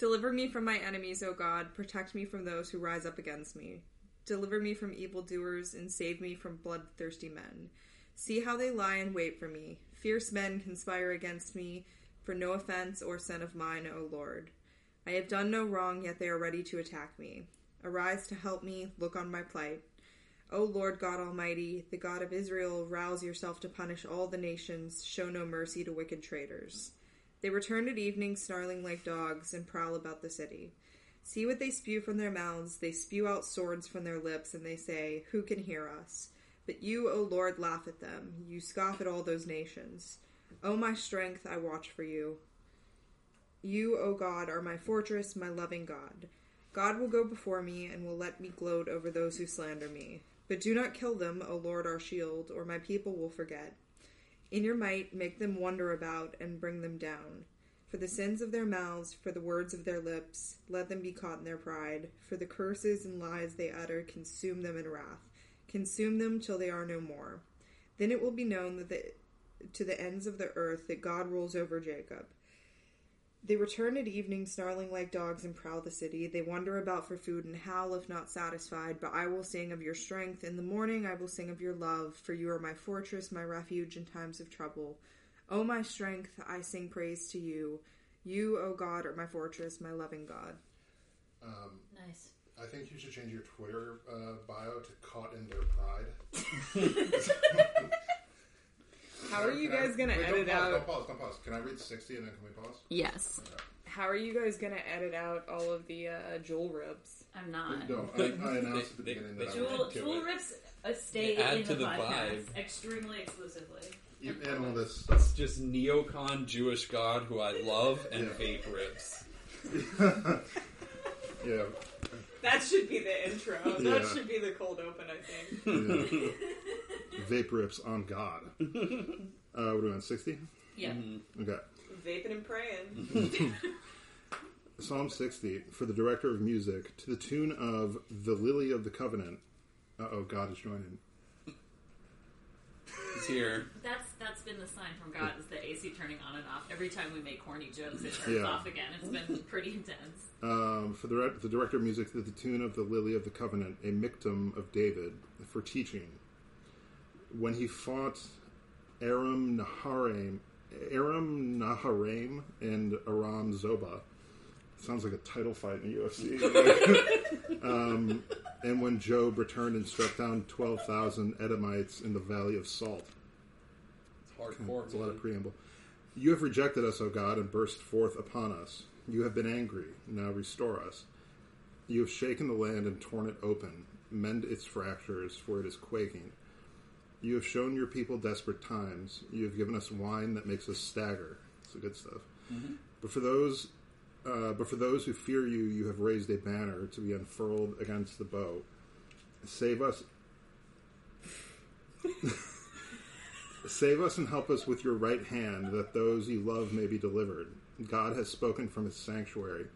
Deliver me from my enemies, O God. Protect me from those who rise up against me. Deliver me from evildoers and save me from bloodthirsty men. See how they lie in wait for me. Fierce men conspire against me for no offense or sin of mine, O Lord. I have done no wrong, yet they are ready to attack me. Arise to help me, look on my plight. O Lord God Almighty, the God of Israel, rouse yourself to punish all the nations, show no mercy to wicked traitors. They return at evening, snarling like dogs, and prowl about the city. See what they spew from their mouths. They spew out swords from their lips, and they say, Who can hear us? But you, O Lord, laugh at them. You scoff at all those nations. O my strength, I watch for you. You, O God, are my fortress, my loving God. God will go before me and will let me gloat over those who slander me. But do not kill them, O Lord our shield, or my people will forget. In your might, make them wonder about and bring them down. For the sins of their mouths, for the words of their lips, let them be caught in their pride. For the curses and lies they utter, consume them in wrath. Consume them till they are no more. Then it will be known that the, to the ends of the earth that God rules over Jacob. They return at evening, snarling like dogs, and prowl the city. They wander about for food and howl if not satisfied. But I will sing of your strength. In the morning I will sing of your love, for you are my fortress, my refuge in times of trouble. O my strength, I sing praise to you. You, O God, are my fortress, my loving God. Um, Nice. I think you should change your Twitter uh, bio to "Caught in Their Pride." How are you Can I- guys gonna wait, edit don't pause, out? Don't pause. Don't pause. Can I read sixty and then can we pause? Yes. How are you guys gonna edit out all of the uh, Joel ribs? I'm not. No, I, I announced at the They- beginning they- that I Jewel- would Jewel, Jewel it. rips uh, stay Add in to the, the podcast vibe. extremely exclusively. You add all this It's just neocon Jewish god who I love and Yeah. vape ribs. Yeah, That should be the intro. That Yeah. should be the cold open, I think. yeah. Vape rips on God. Uh, what are we on? Sixty. Yeah. Okay. Vaping and praying. Psalm 60 for the director of music to the tune of The Lily of the Covenant. Uh oh, God is joining. He's here. That's that's been the sign from God is the AC turning on and off. Every time we make corny jokes, it turns Yeah. off again. It's been pretty intense. Um, for the, the director of music to the tune of The Lily of the Covenant, a Miktam of David for teaching. When he fought Aram Naharaim, Aram Naharaim and Aram Zoba. Sounds like a title fight in the UFC. um, and when Joab returned and struck down 12,000 Edomites in the Valley of Salt. It's hardcore. It's a lot of preamble. You have rejected us, O God, and burst forth upon us. You have been angry. Now restore us. You have shaken the land and torn it open. Mend its fractures, for it is quaking. You have shown your people desperate times. You have given us wine that makes us stagger. It's the good stuff. But for those, uh, but for those who fear you, you have raised a banner to be unfurled against the bow. Save us Save us and help us with your right hand, that those you love may be delivered. God has spoken from his sanctuary.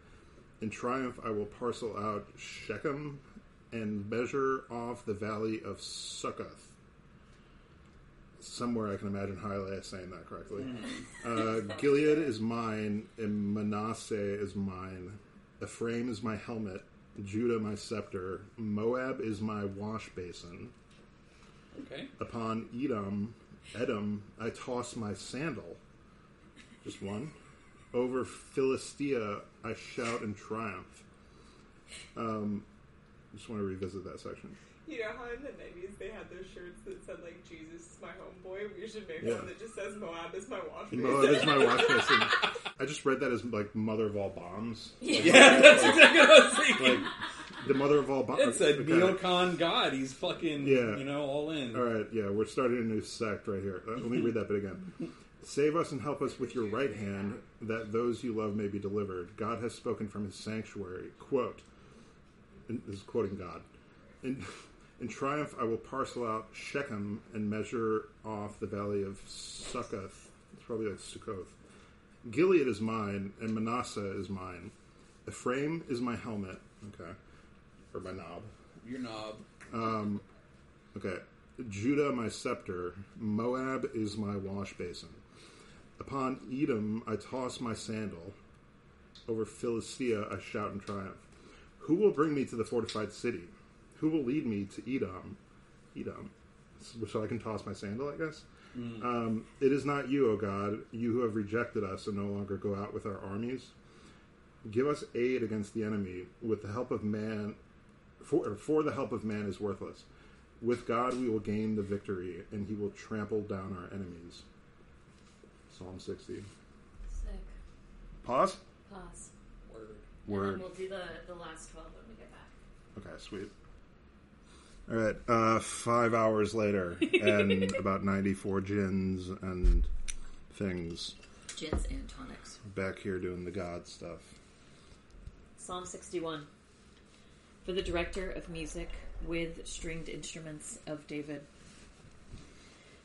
In triumph, I will parcel out Shechem and measure off the valley of Succoth. Somewhere I can imagine Haile saying that correctly. Uh, Gilead is mine, and Manasseh is mine. Ephraim is my helmet, Judah my scepter, Moab is my wash basin. Okay. Upon Edom, Edom, I toss my sandal. Just one. Over Philistia, I shout in triumph. Um, just want to revisit that section. You know how in the 90s they had those shirts that said, like, Jesus is my homeboy? We should make Yeah. one that just says Moab is my wash Moab is my wash basin. I just read that as like mother of all bombs. Yeah, that's exactly what I was thinking. Like the mother of all bombs. It's a neocon god. He's fucking, Yeah. you know, all in. All right, yeah, we're starting a new sect right here. Let me read that bit again. Save us and help us with your right hand, that those you love may be delivered. God has spoken from his sanctuary. Quote, this is quoting God. In, in triumph, I will parcel out Shechem and measure off the valley of Succoth. It's probably like Sukkoth. Gilead is mine, and Manasseh is mine. Ephraim is my helmet. Okay. Or my knob. Your knob. Okay. Judah, my scepter. Moab is my wash basin. Upon Edom, I toss my sandal. Over Philistia, I shout in triumph. Who will bring me to the fortified city? Who will lead me to Edom? Edom. So I can toss my sandal, I guess? Um, it is not you, O God, you who have rejected us and no longer go out with our armies. Give us aid against the enemy. With the help of man, for, for the help of man is worthless. With God we will gain the victory, and he will trample down our enemies. Psalm 60. Sick. Pause? Pause. Word. Word. then we'll do the, the last 12 when we get back. Okay, sweet. All right, uh, five hours later, and about 94 gins and things. Gins and tonics. Back here doing the God stuff. Psalm 61. For the director of music with stringed instruments of David.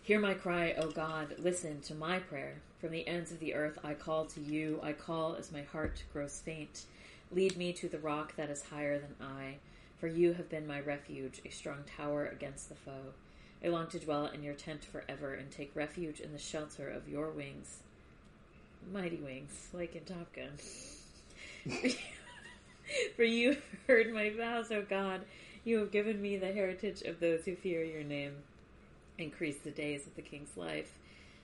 Hear my cry, O God. Listen to my prayer. From the ends of the earth I call to you. I call as my heart grows faint. Lead me to the rock that is higher than I. For you have been my refuge, a strong tower against the foe. I long to dwell in your tent forever and take refuge in the shelter of your wings. Mighty wings, like in Top Gun. For you have heard my vows, O God. You have given me the heritage of those who fear your name. Increase the days of the king's life,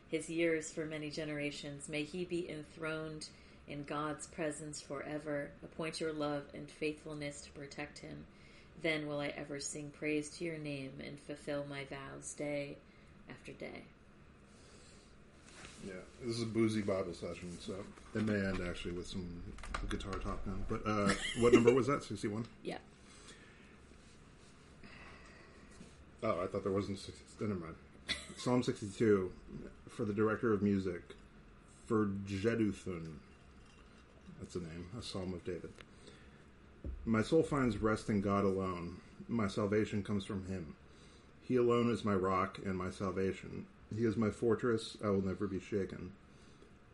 his years for many generations. May he be enthroned in God's presence forever. Appoint your love and faithfulness to protect him. Then will I ever sing praise to your name and fulfill my vows day after day. Yeah, this is a boozy Bible session, so it may end actually with some guitar talk now. But uh, what number was that? Sixty-one. Yeah. Oh, I thought there wasn't. 60, never mind. Psalm sixty-two for the director of music for Jeduthun. That's the name. A Psalm of David. My soul finds rest in God alone. My salvation comes from Him. He alone is my rock and my salvation. He is my fortress. I will never be shaken.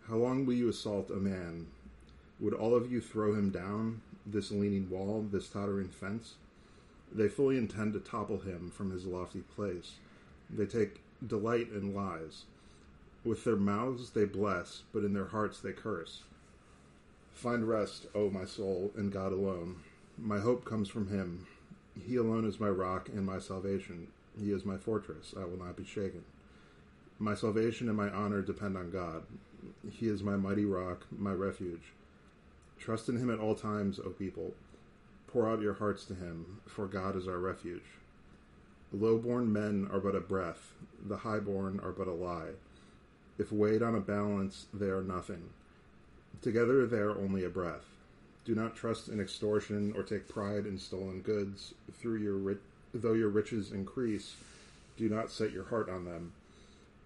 How long will you assault a man? Would all of you throw him down, this leaning wall, this tottering fence? They fully intend to topple him from his lofty place. They take delight in lies. With their mouths they bless, but in their hearts they curse. Find rest, O my soul, in God alone. My hope comes from Him. He alone is my rock and my salvation. He is my fortress. I will not be shaken. My salvation and my honor depend on God. He is my mighty rock, my refuge. Trust in Him at all times, O people. Pour out your hearts to Him, for God is our refuge. Low-born men are but a breath; the high-born are but a lie. If weighed on a balance, they are nothing. Together they are only a breath. Do not trust in extortion or take pride in stolen goods. Through your ri- though your riches increase, do not set your heart on them.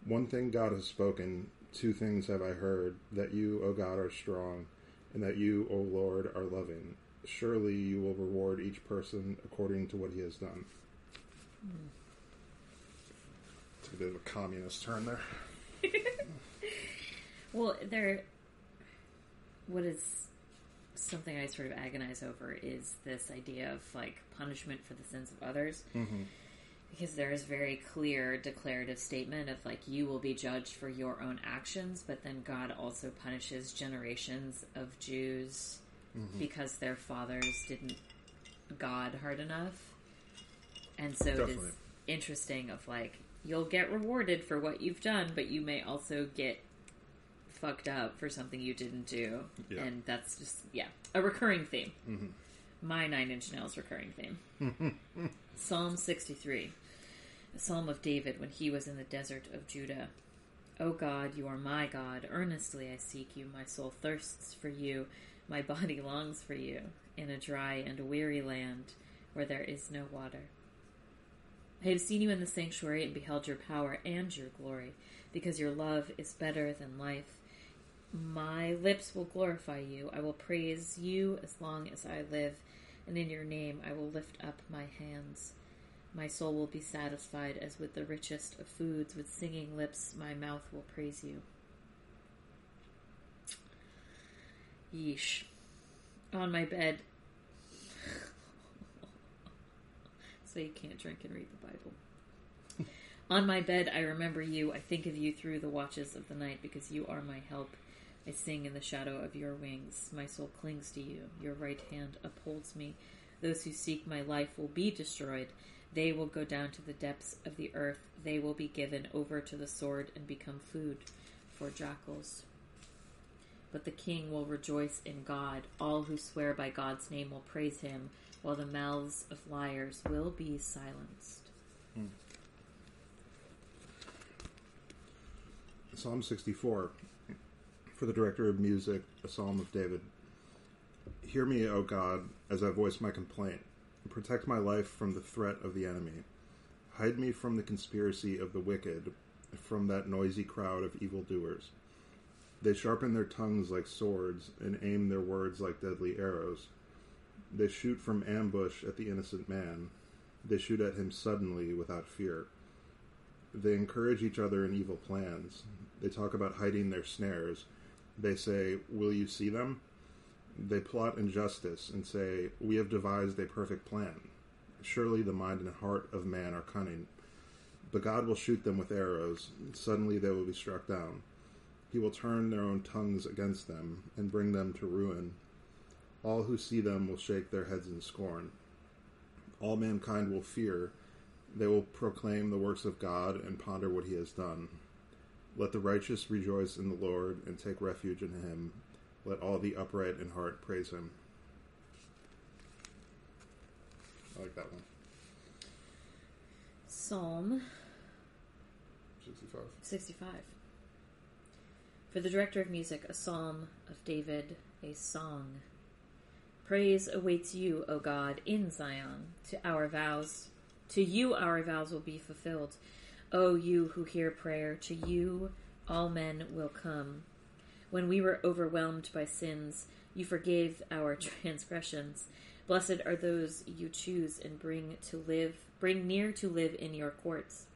One thing God has spoken, two things have I heard, that you, O God, are strong, and that you, O Lord, are loving. Surely you will reward each person according to what he has done. Took a bit of a communist turn there. Well, there. What is something I sort of agonize over is this idea of like punishment for the sins of others. Mm-hmm. Because there is very clear declarative statement of like you will be judged for your own actions, but then God also punishes generations of Jews because their fathers didn't God hard enough. And so it Definitely. is interesting of like you'll get rewarded for what you've done, but you may also get fucked up for something you didn't do. Yeah. And that's just yeah, a recurring theme. Mhm. My Nine Inch Nails recurring theme. Psalm 63, a psalm of David when he was in the desert of Judah. O God, you are my God. Earnestly I seek you. My soul thirsts for you. My body longs for you in a dry and weary land where there is no water. I have seen you in the sanctuary and beheld your power and your glory, because your love is better than life. My lips will glorify you. I will praise you as long as I live, and in your name I will lift up my hands. My soul will be satisfied as with the richest of foods. With singing lips, my mouth will praise you. Yeesh. On my bed. so you can't drink and read the Bible. On my bed, I remember you. I think of you through the watches of the night because you are my help. I sing in the shadow of your wings. My soul clings to you. Your right hand upholds me. Those who seek my life will be destroyed. They will go down to the depths of the earth. They will be given over to the sword and become food for jackals. But the king will rejoice in God. All who swear by God's name will praise him, while the mouths of liars will be silenced. Hmm. Psalm 64 for the director of music, a psalm of David. Hear me, O God, as I voice my complaint. Protect my life from the threat of the enemy. Hide me from the conspiracy of the wicked, from that noisy crowd of evildoers. They sharpen their tongues like swords and aim their words like deadly arrows. They shoot from ambush at the innocent man. They shoot at him suddenly without fear. They encourage each other in evil plans. They talk about hiding their snares. They say, Will you see them? They plot injustice and say, We have devised a perfect plan. Surely the mind and heart of man are cunning. But God will shoot them with arrows. Suddenly they will be struck down. He will turn their own tongues against them and bring them to ruin. All who see them will shake their heads in scorn. All mankind will fear. They will proclaim the works of God and ponder what he has done. Let the righteous rejoice in the Lord and take refuge in him. Let all the upright in heart praise him. I like that one. Psalm 65. 65. For the director of music, a psalm of David, a song. Praise awaits you, O God, in Zion. To our vows, to you our vows will be fulfilled. O you who hear prayer, to you all men will come. When we were overwhelmed by sins, you forgave our transgressions. Blessed are those you choose and bring to live, bring near to live in your courts.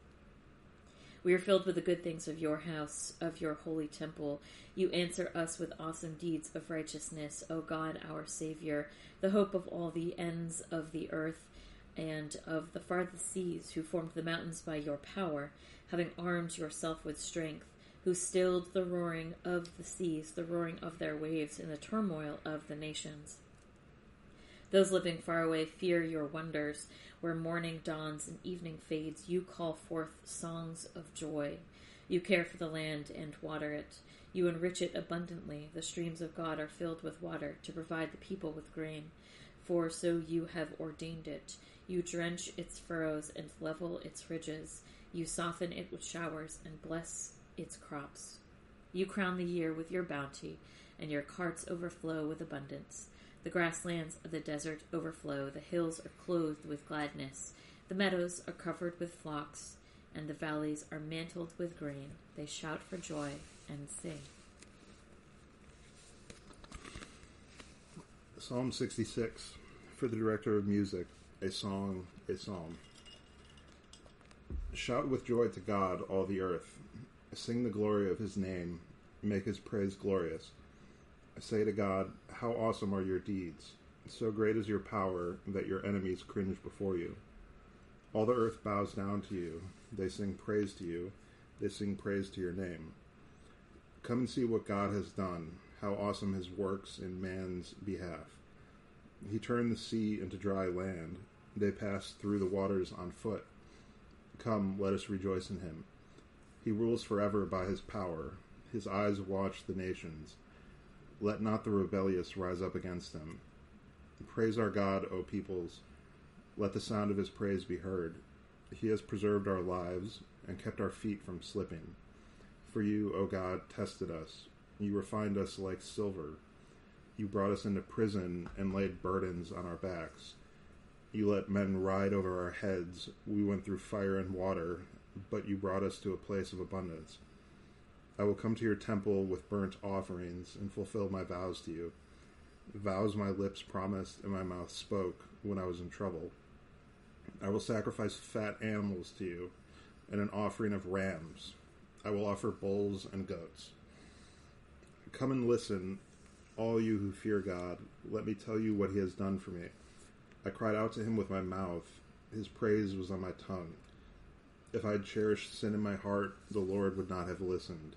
We are filled with the good things of your house, of your holy temple. You answer us with awesome deeds of righteousness, O God, our Savior, the hope of all the ends of the earth and of the farthest seas, who formed the mountains by your power, having armed yourself with strength, who stilled the roaring of the seas, the roaring of their waves, in the turmoil of the nations. Those living far away fear your wonders. Where morning dawns and evening fades, you call forth songs of joy. You care for the land and water it. You enrich it abundantly. The streams of God are filled with water to provide the people with grain. For so you have ordained it. You drench its furrows and level its ridges. You soften it with showers and bless its crops. You crown the year with your bounty, and your carts overflow with abundance. The grasslands of the desert overflow, the hills are clothed with gladness, the meadows are covered with flocks, and the valleys are mantled with grain. They shout for joy and sing. Psalm 66 for the director of music, a song, a psalm. Shout with joy to God, all the earth. Sing the glory of his name. Make his praise glorious. Say to God, How awesome are your deeds! So great is your power that your enemies cringe before you. All the earth bows down to you. They sing praise to you. They sing praise to your name. Come and see what God has done, how awesome his works in man's behalf. He turned the sea into dry land. They pass through the waters on foot. Come, let us rejoice in him. He rules forever by his power. His eyes watch the nations. Let not the rebellious rise up against him. Praise our God, O peoples. Let the sound of his praise be heard. He has preserved our lives and kept our feet from slipping. For you, O God, tested us. You refined us like silver. You brought us into prison and laid burdens on our backs. You let men ride over our heads. We went through fire and water, but you brought us to a place of abundance. I will come to your temple with burnt offerings and fulfill my vows to you. Vows my lips promised and my mouth spoke when I was in trouble. I will sacrifice fat animals to you and an offering of rams. I will offer bulls and goats. Come and listen, all you who fear God. Let me tell you what he has done for me. I cried out to him with my mouth. His praise was on my tongue. If I had cherished sin in my heart, the Lord would not have listened.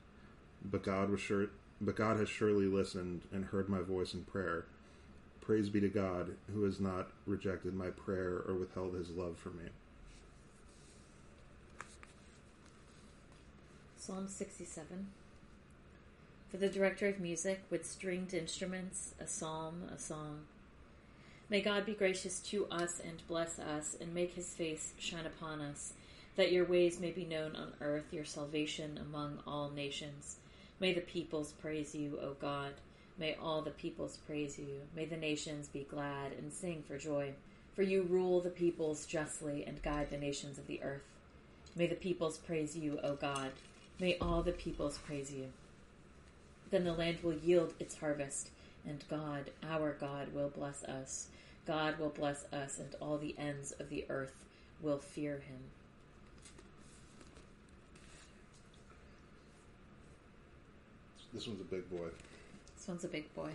But God was sure but God has surely listened and heard my voice in prayer. Praise be to God, who has not rejected my prayer or withheld his love from me. Psalm 67. For the director of music with stringed instruments, a psalm, a song. May God be gracious to us and bless us, and make his face shine upon us, that your ways may be known on earth, your salvation among all nations. May the peoples praise you, O God. May all the peoples praise you. May the nations be glad and sing for joy. For you rule the peoples justly and guide the nations of the earth. May the peoples praise you, O God. May all the peoples praise you. Then the land will yield its harvest, and God, our God, will bless us. God will bless us, and all the ends of the earth will fear him. This one's a big boy. This one's a big boy.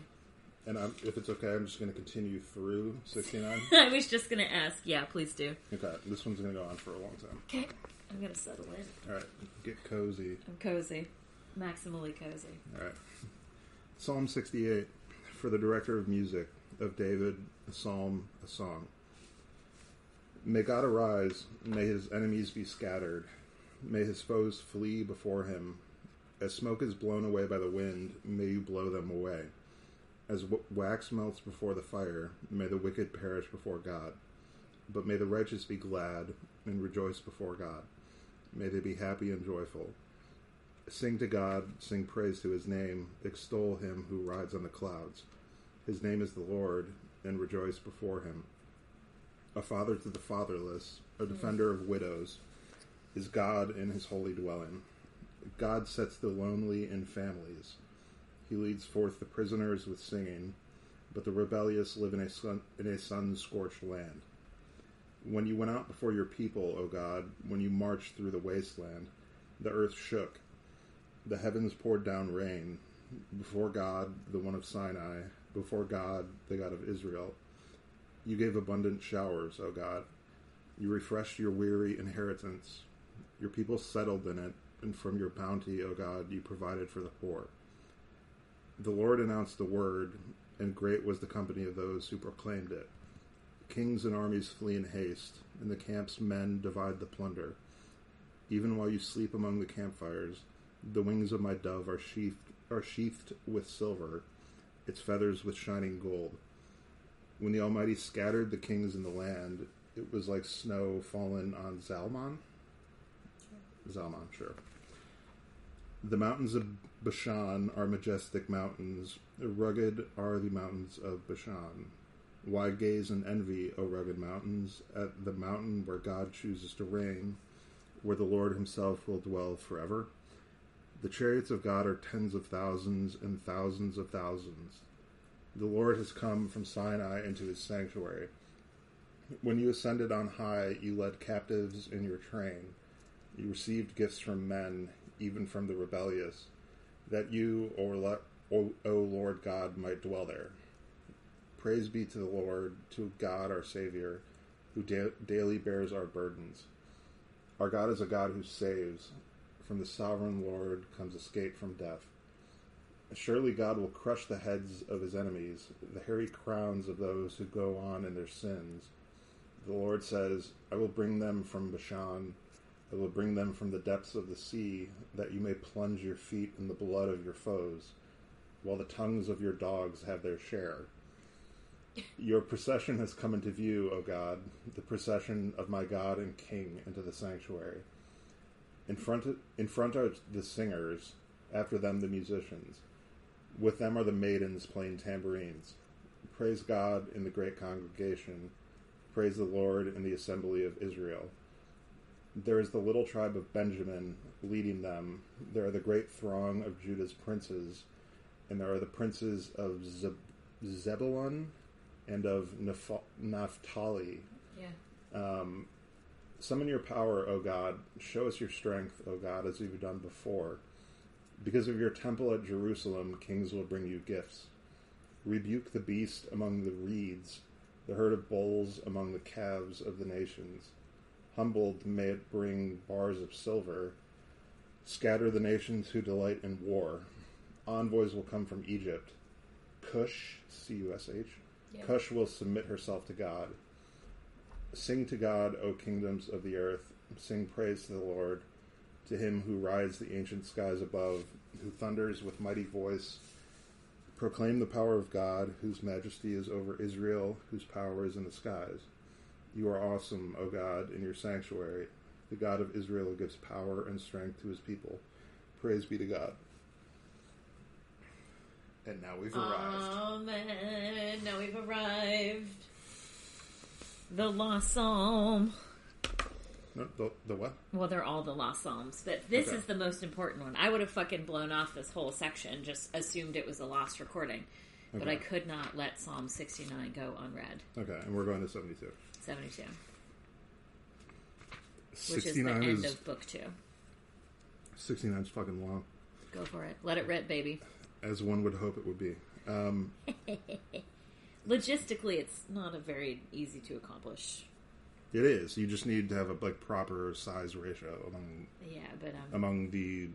And I'm, if it's okay, I'm just going to continue through 69. I was just going to ask. Yeah, please do. okay, this one's going to go on for a long time. Okay. I'm going to settle in. All right, get cozy. I'm cozy. Maximally cozy. All right. Psalm 68 for the director of music of David, a psalm, a song. May God arise, may his enemies be scattered, may his foes flee before him. As smoke is blown away by the wind, may you blow them away. As wax melts before the fire, may the wicked perish before God. But may the righteous be glad and rejoice before God. May they be happy and joyful. Sing to God, sing praise to his name, extol him who rides on the clouds. His name is the Lord, and rejoice before him. A father to the fatherless, a defender of widows, is God in his holy dwelling. God sets the lonely in families. He leads forth the prisoners with singing, but the rebellious live in a sun in a sun scorched land. When you went out before your people, O God, when you marched through the wasteland, the earth shook. The heavens poured down rain. Before God, the one of Sinai, before God, the God of Israel. You gave abundant showers, O God. You refreshed your weary inheritance. Your people settled in it, and from your bounty, O God, you provided for the poor. The Lord announced the word, and great was the company of those who proclaimed it. Kings and armies flee in haste, and the camp's men divide the plunder. Even while you sleep among the campfires, the wings of my dove are sheathed, are sheathed with silver, its feathers with shining gold. When the Almighty scattered the kings in the land, it was like snow fallen on Zalmon. Zalman, sure. The mountains of Bashan are majestic mountains. Rugged are the mountains of Bashan. Why gaze in envy, O rugged mountains, at the mountain where God chooses to reign, where the Lord himself will dwell forever? The chariots of God are tens of thousands and thousands of thousands. The Lord has come from Sinai into his sanctuary. When you ascended on high, you led captives in your train. You received gifts from men, even from the rebellious, that you, O, Lord God, might dwell there. Praise be to the Lord, to God our Savior, who da- daily bears our burdens. Our God is a God who saves. From the sovereign Lord comes escape from death. Surely God will crush the heads of his enemies, the hairy crowns of those who go on in their sins. The Lord says, I will bring them from Bashan, I will bring them from the depths of the sea, that you may plunge your feet in the blood of your foes, while the tongues of your dogs have their share. Your procession has come into view, O God, the procession of my God and King into the sanctuary. In front, in front are the singers, after them the musicians. With them are the maidens playing tambourines. Praise God in the great congregation. Praise the Lord in the assembly of Israel. There is the little tribe of Benjamin leading them. There are the great throng of Judah's princes, and there are the princes of Zeb- Zebulun and of Naph- Naphtali. Yeah. Um, summon your power, O God. Show us your strength, O God, as you've done before. Because of your temple at Jerusalem, kings will bring you gifts. Rebuke the beast among the reeds, the herd of bulls among the calves of the nations. Humbled, may it bring bars of silver. Scatter the nations who delight in war. Envoys will come from Egypt. Cush, C U S H. Cush will submit herself to God. Sing to God, O kingdoms of the earth. Sing praise to the Lord, to him who rides the ancient skies above, who thunders with mighty voice. Proclaim the power of God, whose majesty is over Israel, whose power is in the skies. You are awesome, O God, in your sanctuary. The God of Israel gives power and strength to his people. Praise be to God. And now we've arrived. Amen. Now we've arrived. The Lost Psalm. No, the, the what? Well, they're all the Lost Psalms, but this Okay. is the most important one. I would have fucking blown off this whole section, just assumed it was a lost recording. But I could not let Psalm 69 go unread. Okay, and we're going to 72. 72, which 69 is the end is, of book two. 69 is fucking long, Go for it. Let it rip, baby. as one would hope it would be. Um, Logistically, it's not a very easy to accomplish. it is. You just need to have a like proper size ratio among Yeah, but um, among the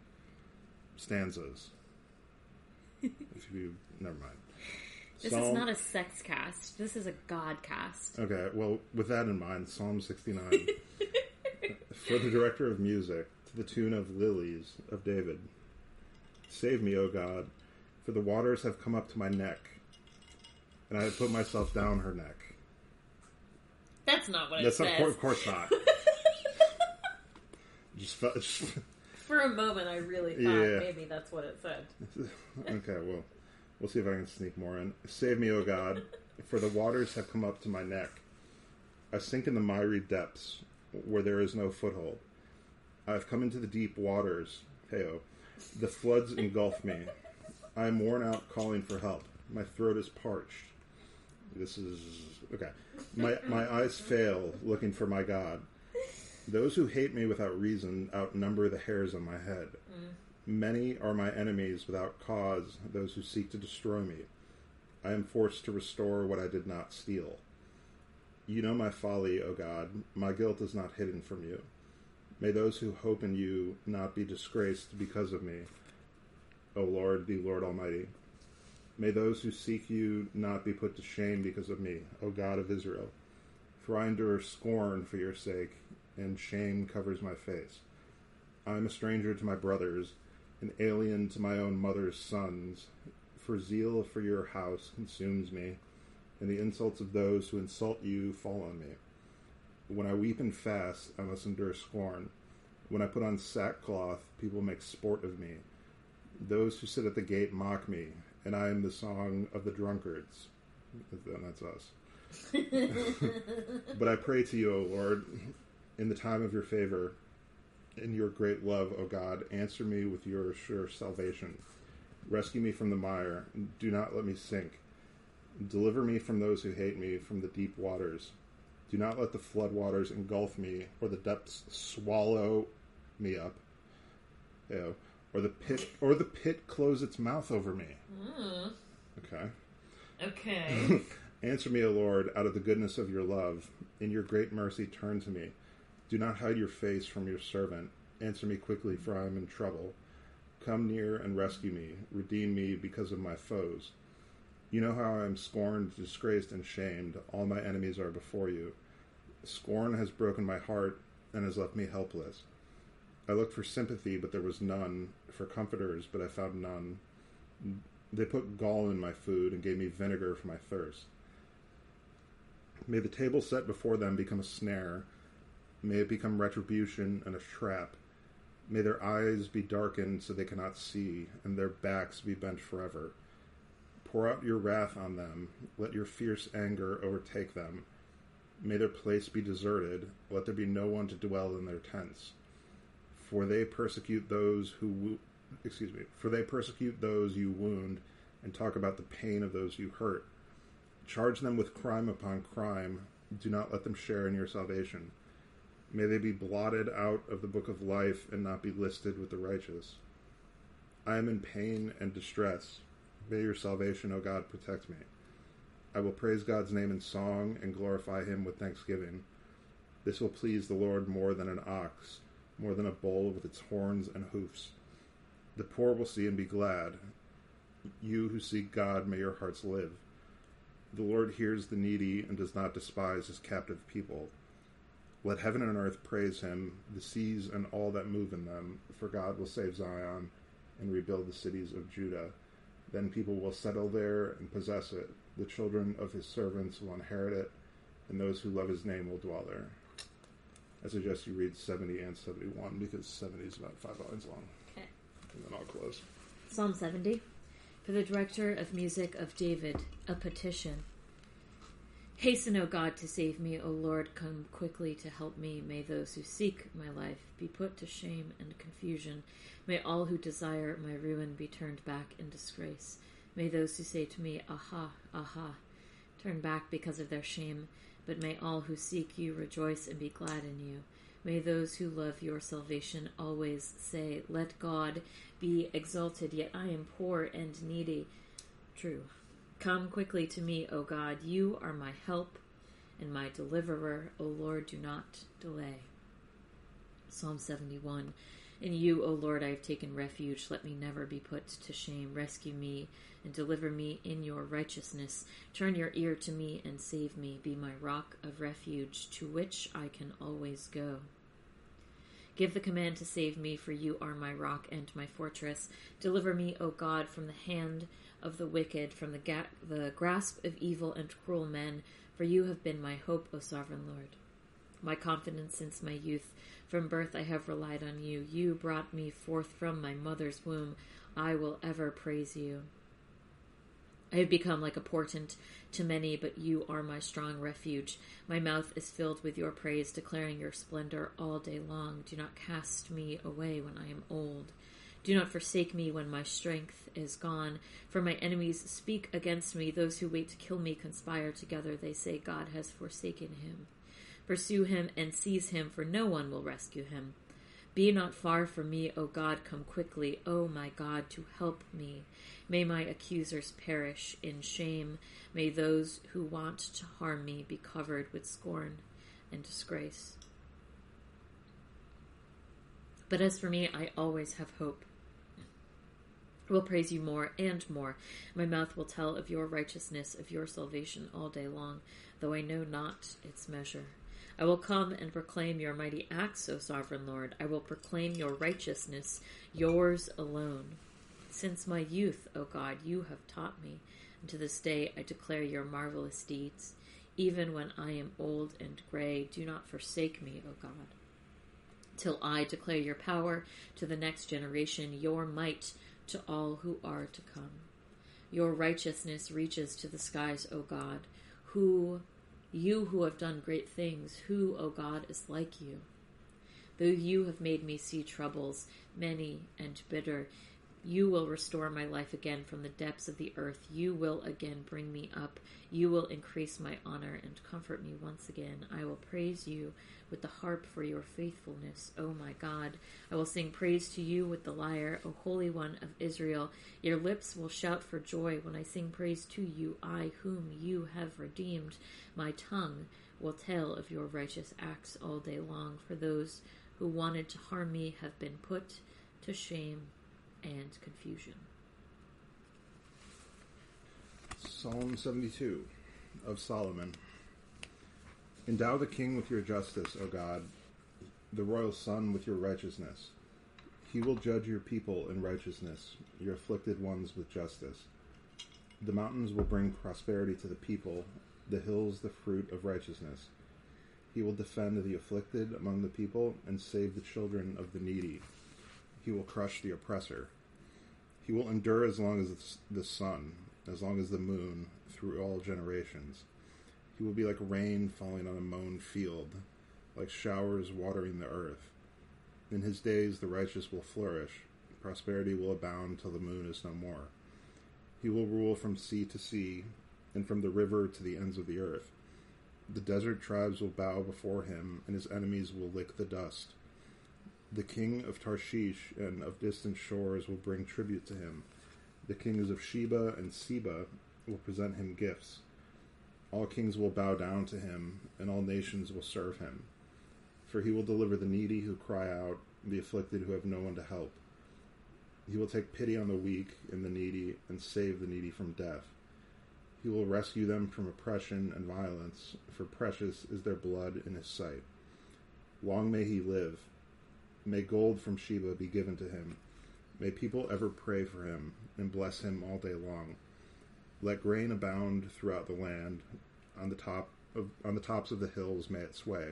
stanzas. if you never mind. this Psalm- is not a sex cast. This is a God cast. Okay, well, with that in mind, Psalm 69. For the director of music, to the tune of Lilies of David. Save me, O God, for the waters have come up to my neck. And I put myself down her neck. That's not what That's it not, says. of course, not. just, felt, just For a moment, I really thought Yeah. maybe that's what it said. okay. Well, we'll see if I can sneak more in. Save me, O God, for the waters have come up to my neck. I sink in the miry depths where there is no foothold. I have come into the deep waters. Heyo. The floods engulf me. I am worn out calling for help. My throat is parched. This is okay. My my eyes fail looking for my God. Those who hate me without reason outnumber the hairs on my head. Mm. Many are my enemies without cause, those who seek to destroy me. I am forced to restore what I did not steal. You know my folly, O God. My guilt is not hidden from you. May those who hope in you not be disgraced because of me. O Lord, the Lord Almighty. May those who seek you not be put to shame because of me, O God of Israel. For I endure scorn for your sake, and shame covers my face. I am a stranger to my brothers, an alien to my own mother's sons. For zeal for your house consumes me, and the insults of those who insult you fall on me. When I weep and fast, I must endure scorn. When I put on sackcloth, people make sport of me. Those who sit at the gate mock me, and I am the song of the drunkards. And that's us. but I pray to you, O Lord, in the time of your favor, in your great love, O God, answer me with your sure salvation. Rescue me from the mire. Do not let me sink. Deliver me from those who hate me, from the deep waters. Do not let the flood waters engulf me, or the depths swallow me up. Ew. Or the pit, or the pit close its mouth over me. Hmm. Okay. Okay. Answer me, O Lord, out of the goodness of your love. In your great mercy, turn to me. Do not hide your face from your servant. Answer me quickly, for I am in trouble. Come near and rescue me. Redeem me because of my foes. You know how I am scorned, disgraced, and shamed. All my enemies are before you. Scorn has broken my heart and has left me helpless. I looked for sympathy, but there was none, for comforters, but I found none. They put gall in my food and gave me vinegar for my thirst. May the table set before them become a snare. May it become retribution and a trap. May their eyes be darkened so they cannot see, and their backs be bent forever. Pour out your wrath on them. Let your fierce anger overtake them. May their place be deserted. Let there be no one to dwell in their tents. For they persecute those who, excuse me, for they persecute those you wound, and talk about the pain of those you hurt. Charge them with crime upon crime. Do not let them share in your salvation. May they be blotted out of the book of life and not be listed with the righteous. I am in pain and distress. May your salvation, O God, protect me. I will praise God's name in song and glorify him with thanksgiving. This will please the Lord more than an ox, more than a bull with its horns and hoofs. The poor will see and be glad. You who seek God, may your hearts live. The Lord hears the needy and does not despise his captive people. Let heaven and earth praise him, the seas and all that move in them, for God will save Zion and rebuild the cities of Judah. Then people will settle there and possess it. The children of his servants will inherit it, and those who love his name will dwell there. I suggest you read 70 and 71 because 70 is about five lines long. Okay. And then I'll close. Psalm 70. For the director of music of David, a petition. Hasten, O God, to save me. O Lord, come quickly to help me. May those who seek my life be put to shame and confusion. May all who desire my ruin be turned back in disgrace. May those who say to me, Aha, aha, turn back because of their shame. But may all who seek you rejoice and be glad in you. May those who love your salvation always say, Let God be exalted, yet I am poor and needy. True. Come quickly to me, O God. You are my help and my deliverer. O Lord, do not delay. Psalm 71. In you, O Lord, I have taken refuge. Let me never be put to shame. Rescue me and deliver me in your righteousness. Turn your ear to me and save me. Be my rock of refuge to which I can always go. Give the command to save me, for you are my rock and my fortress. Deliver me, O God, from the hand of the wicked, from the, ga- the grasp of evil and cruel men, for you have been my hope, O sovereign Lord. My confidence since my youth. From birth I have relied on you. You brought me forth from my mother's womb. I will ever praise you. I have become like a portent to many, but you are my strong refuge. My mouth is filled with your praise, declaring your splendor all day long. Do not cast me away when I am old. Do not forsake me when my strength is gone. For my enemies speak against me. Those who wait to kill me conspire together. They say, God has forsaken him. Pursue him and seize him, for no one will rescue him. Be not far from me, O God, come quickly, O my God, to help me. May my accusers perish in shame. May those who want to harm me be covered with scorn and disgrace. But as for me, I always have hope. I will praise you more and more. My mouth will tell of your righteousness, of your salvation all day long, though I know not its measure. I will come and proclaim your mighty acts, O sovereign Lord. I will proclaim your righteousness, yours alone. Since my youth, O God, you have taught me, and to this day I declare your marvelous deeds. Even when I am old and gray, do not forsake me, O God. Till I declare your power to the next generation, your might to all who are to come. Your righteousness reaches to the skies, O God. Who you who have done great things, who, O God, is like you? Though you have made me see troubles, many and bitter, you will restore my life again from the depths of the earth. You will again bring me up. You will increase my honor and comfort me once again. I will praise you with the harp for your faithfulness, O my God. I will sing praise to you with the lyre, O Holy One of Israel. Your lips will shout for joy when I sing praise to you, I whom you have redeemed. My tongue will tell of your righteous acts all day long, for those who wanted to harm me have been put to shame and confusion. Psalm 72 of Solomon. Endow the king with your justice, O God, the royal son with your righteousness. He will judge your people in righteousness, your afflicted ones with justice. The mountains will bring prosperity to the people, the hills the fruit of righteousness. He will defend the afflicted among the people and save the children of the needy. He will crush the oppressor. He will endure as long as the sun, as long as the moon, through all generations. He will be like rain falling on a mown field, like showers watering the earth. In his days the righteous will flourish, prosperity will abound till the moon is no more. He will rule from sea to sea, and from the river to the ends of the earth. The desert tribes will bow before him, and his enemies will lick the dust. The king of Tarshish and of distant shores will bring tribute to him. The kings of Sheba and Seba will present him gifts. All kings will bow down to him, and all nations will serve him. For he will deliver the needy who cry out, the afflicted who have no one to help. He will take pity on the weak and the needy, and save the needy from death. He will rescue them from oppression and violence, for precious is their blood in his sight. Long may he live. May gold from Sheba be given to him. May people ever pray for him and bless him all day long. Let grain abound throughout the land. On the top of, on the tops of the hills may it sway.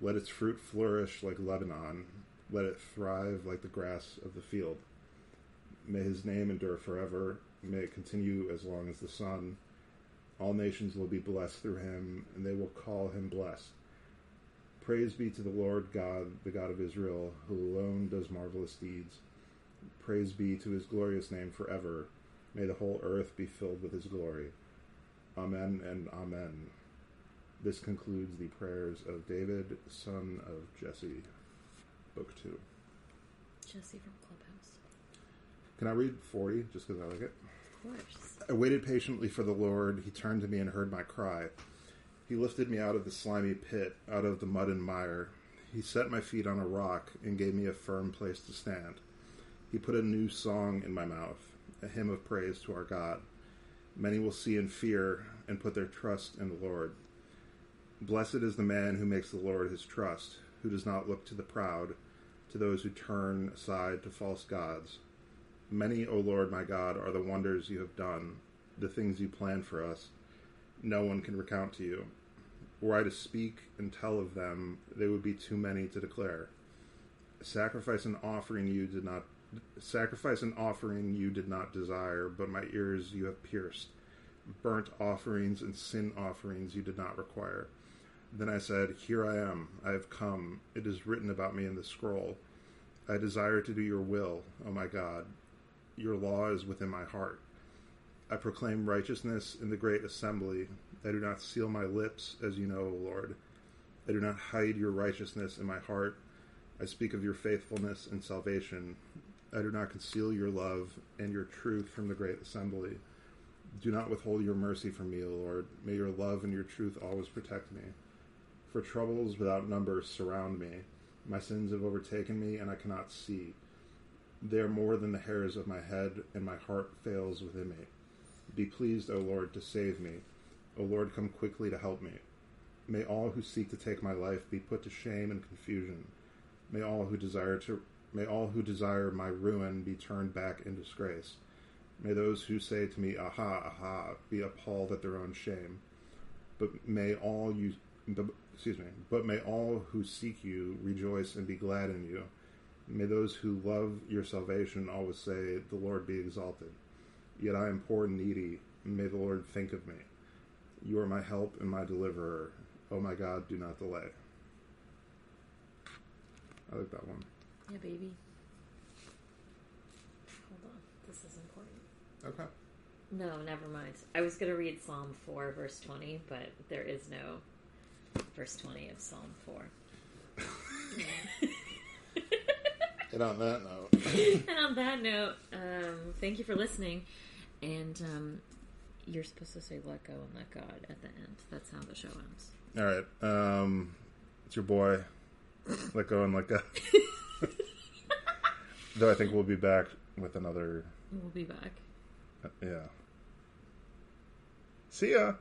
Let its fruit flourish like Lebanon. Let it thrive like the grass of the field. May his name endure forever. May it continue as long as the sun. All nations will be blessed through him, and they will call him blessed. Praise be to the Lord God, the God of Israel, who alone does marvelous deeds. Praise be to his glorious name forever. May the whole earth be filled with his glory. Amen and Amen. This concludes the prayers of David, son of Jesse, Book 2. Jesse from Clubhouse. Can I read 40 just because I like it? Of course. I waited patiently for the Lord. He turned to me and heard my cry. He lifted me out of the slimy pit, out of the mud and mire. He set my feet on a rock and gave me a firm place to stand. He put a new song in my mouth, a hymn of praise to our God. Many will see and fear and put their trust in the Lord. Blessed is the man who makes the Lord his trust, who does not look to the proud, to those who turn aside to false gods. Many, O Lord my God, are the wonders you have done, the things you planned for us. No one can recount to you. Were I to speak and tell of them, they would be too many to declare. Sacrifice and offering you did not sacrifice and offering you did not desire, but my ears you have pierced. Burnt offerings and sin offerings you did not require. Then I said, Here I am, I have come. It is written about me in the scroll. I desire to do your will, O my God. Your law is within my heart. I proclaim righteousness in the great assembly. I do not seal my lips, as you know, O Lord. I do not hide your righteousness in my heart. I speak of your faithfulness and salvation. I do not conceal your love and your truth from the great assembly. Do not withhold your mercy from me, O Lord. May your love and your truth always protect me. For troubles without number surround me. My sins have overtaken me, and I cannot see. They are more than the hairs of my head, and my heart fails within me. Be pleased, O Lord, to save me. O Lord, come quickly to help me. May all who seek to take my life be put to shame and confusion. May all who desire to may all who desire my ruin be turned back in disgrace. May those who say to me, Aha, aha, be appalled at their own shame. But may all you excuse me, but may all who seek you rejoice and be glad in you. May those who love your salvation always say, The Lord be exalted. Yet I am poor and needy, may the Lord think of me. You are my help and my deliverer. Oh my God, do not delay. I like that one. Yeah, baby. Hold on. This is important. Okay. No, never mind. I was going to read Psalm 4, verse 20, but there is no verse 20 of Psalm 4. And on that note, and on that note, um, thank you for listening. And um, you're supposed to say let go and let God at the end. That's how the show ends. all right. Um, it's your boy. Let go and let go. Though I think we'll be back with another. We'll be back. Yeah. See ya.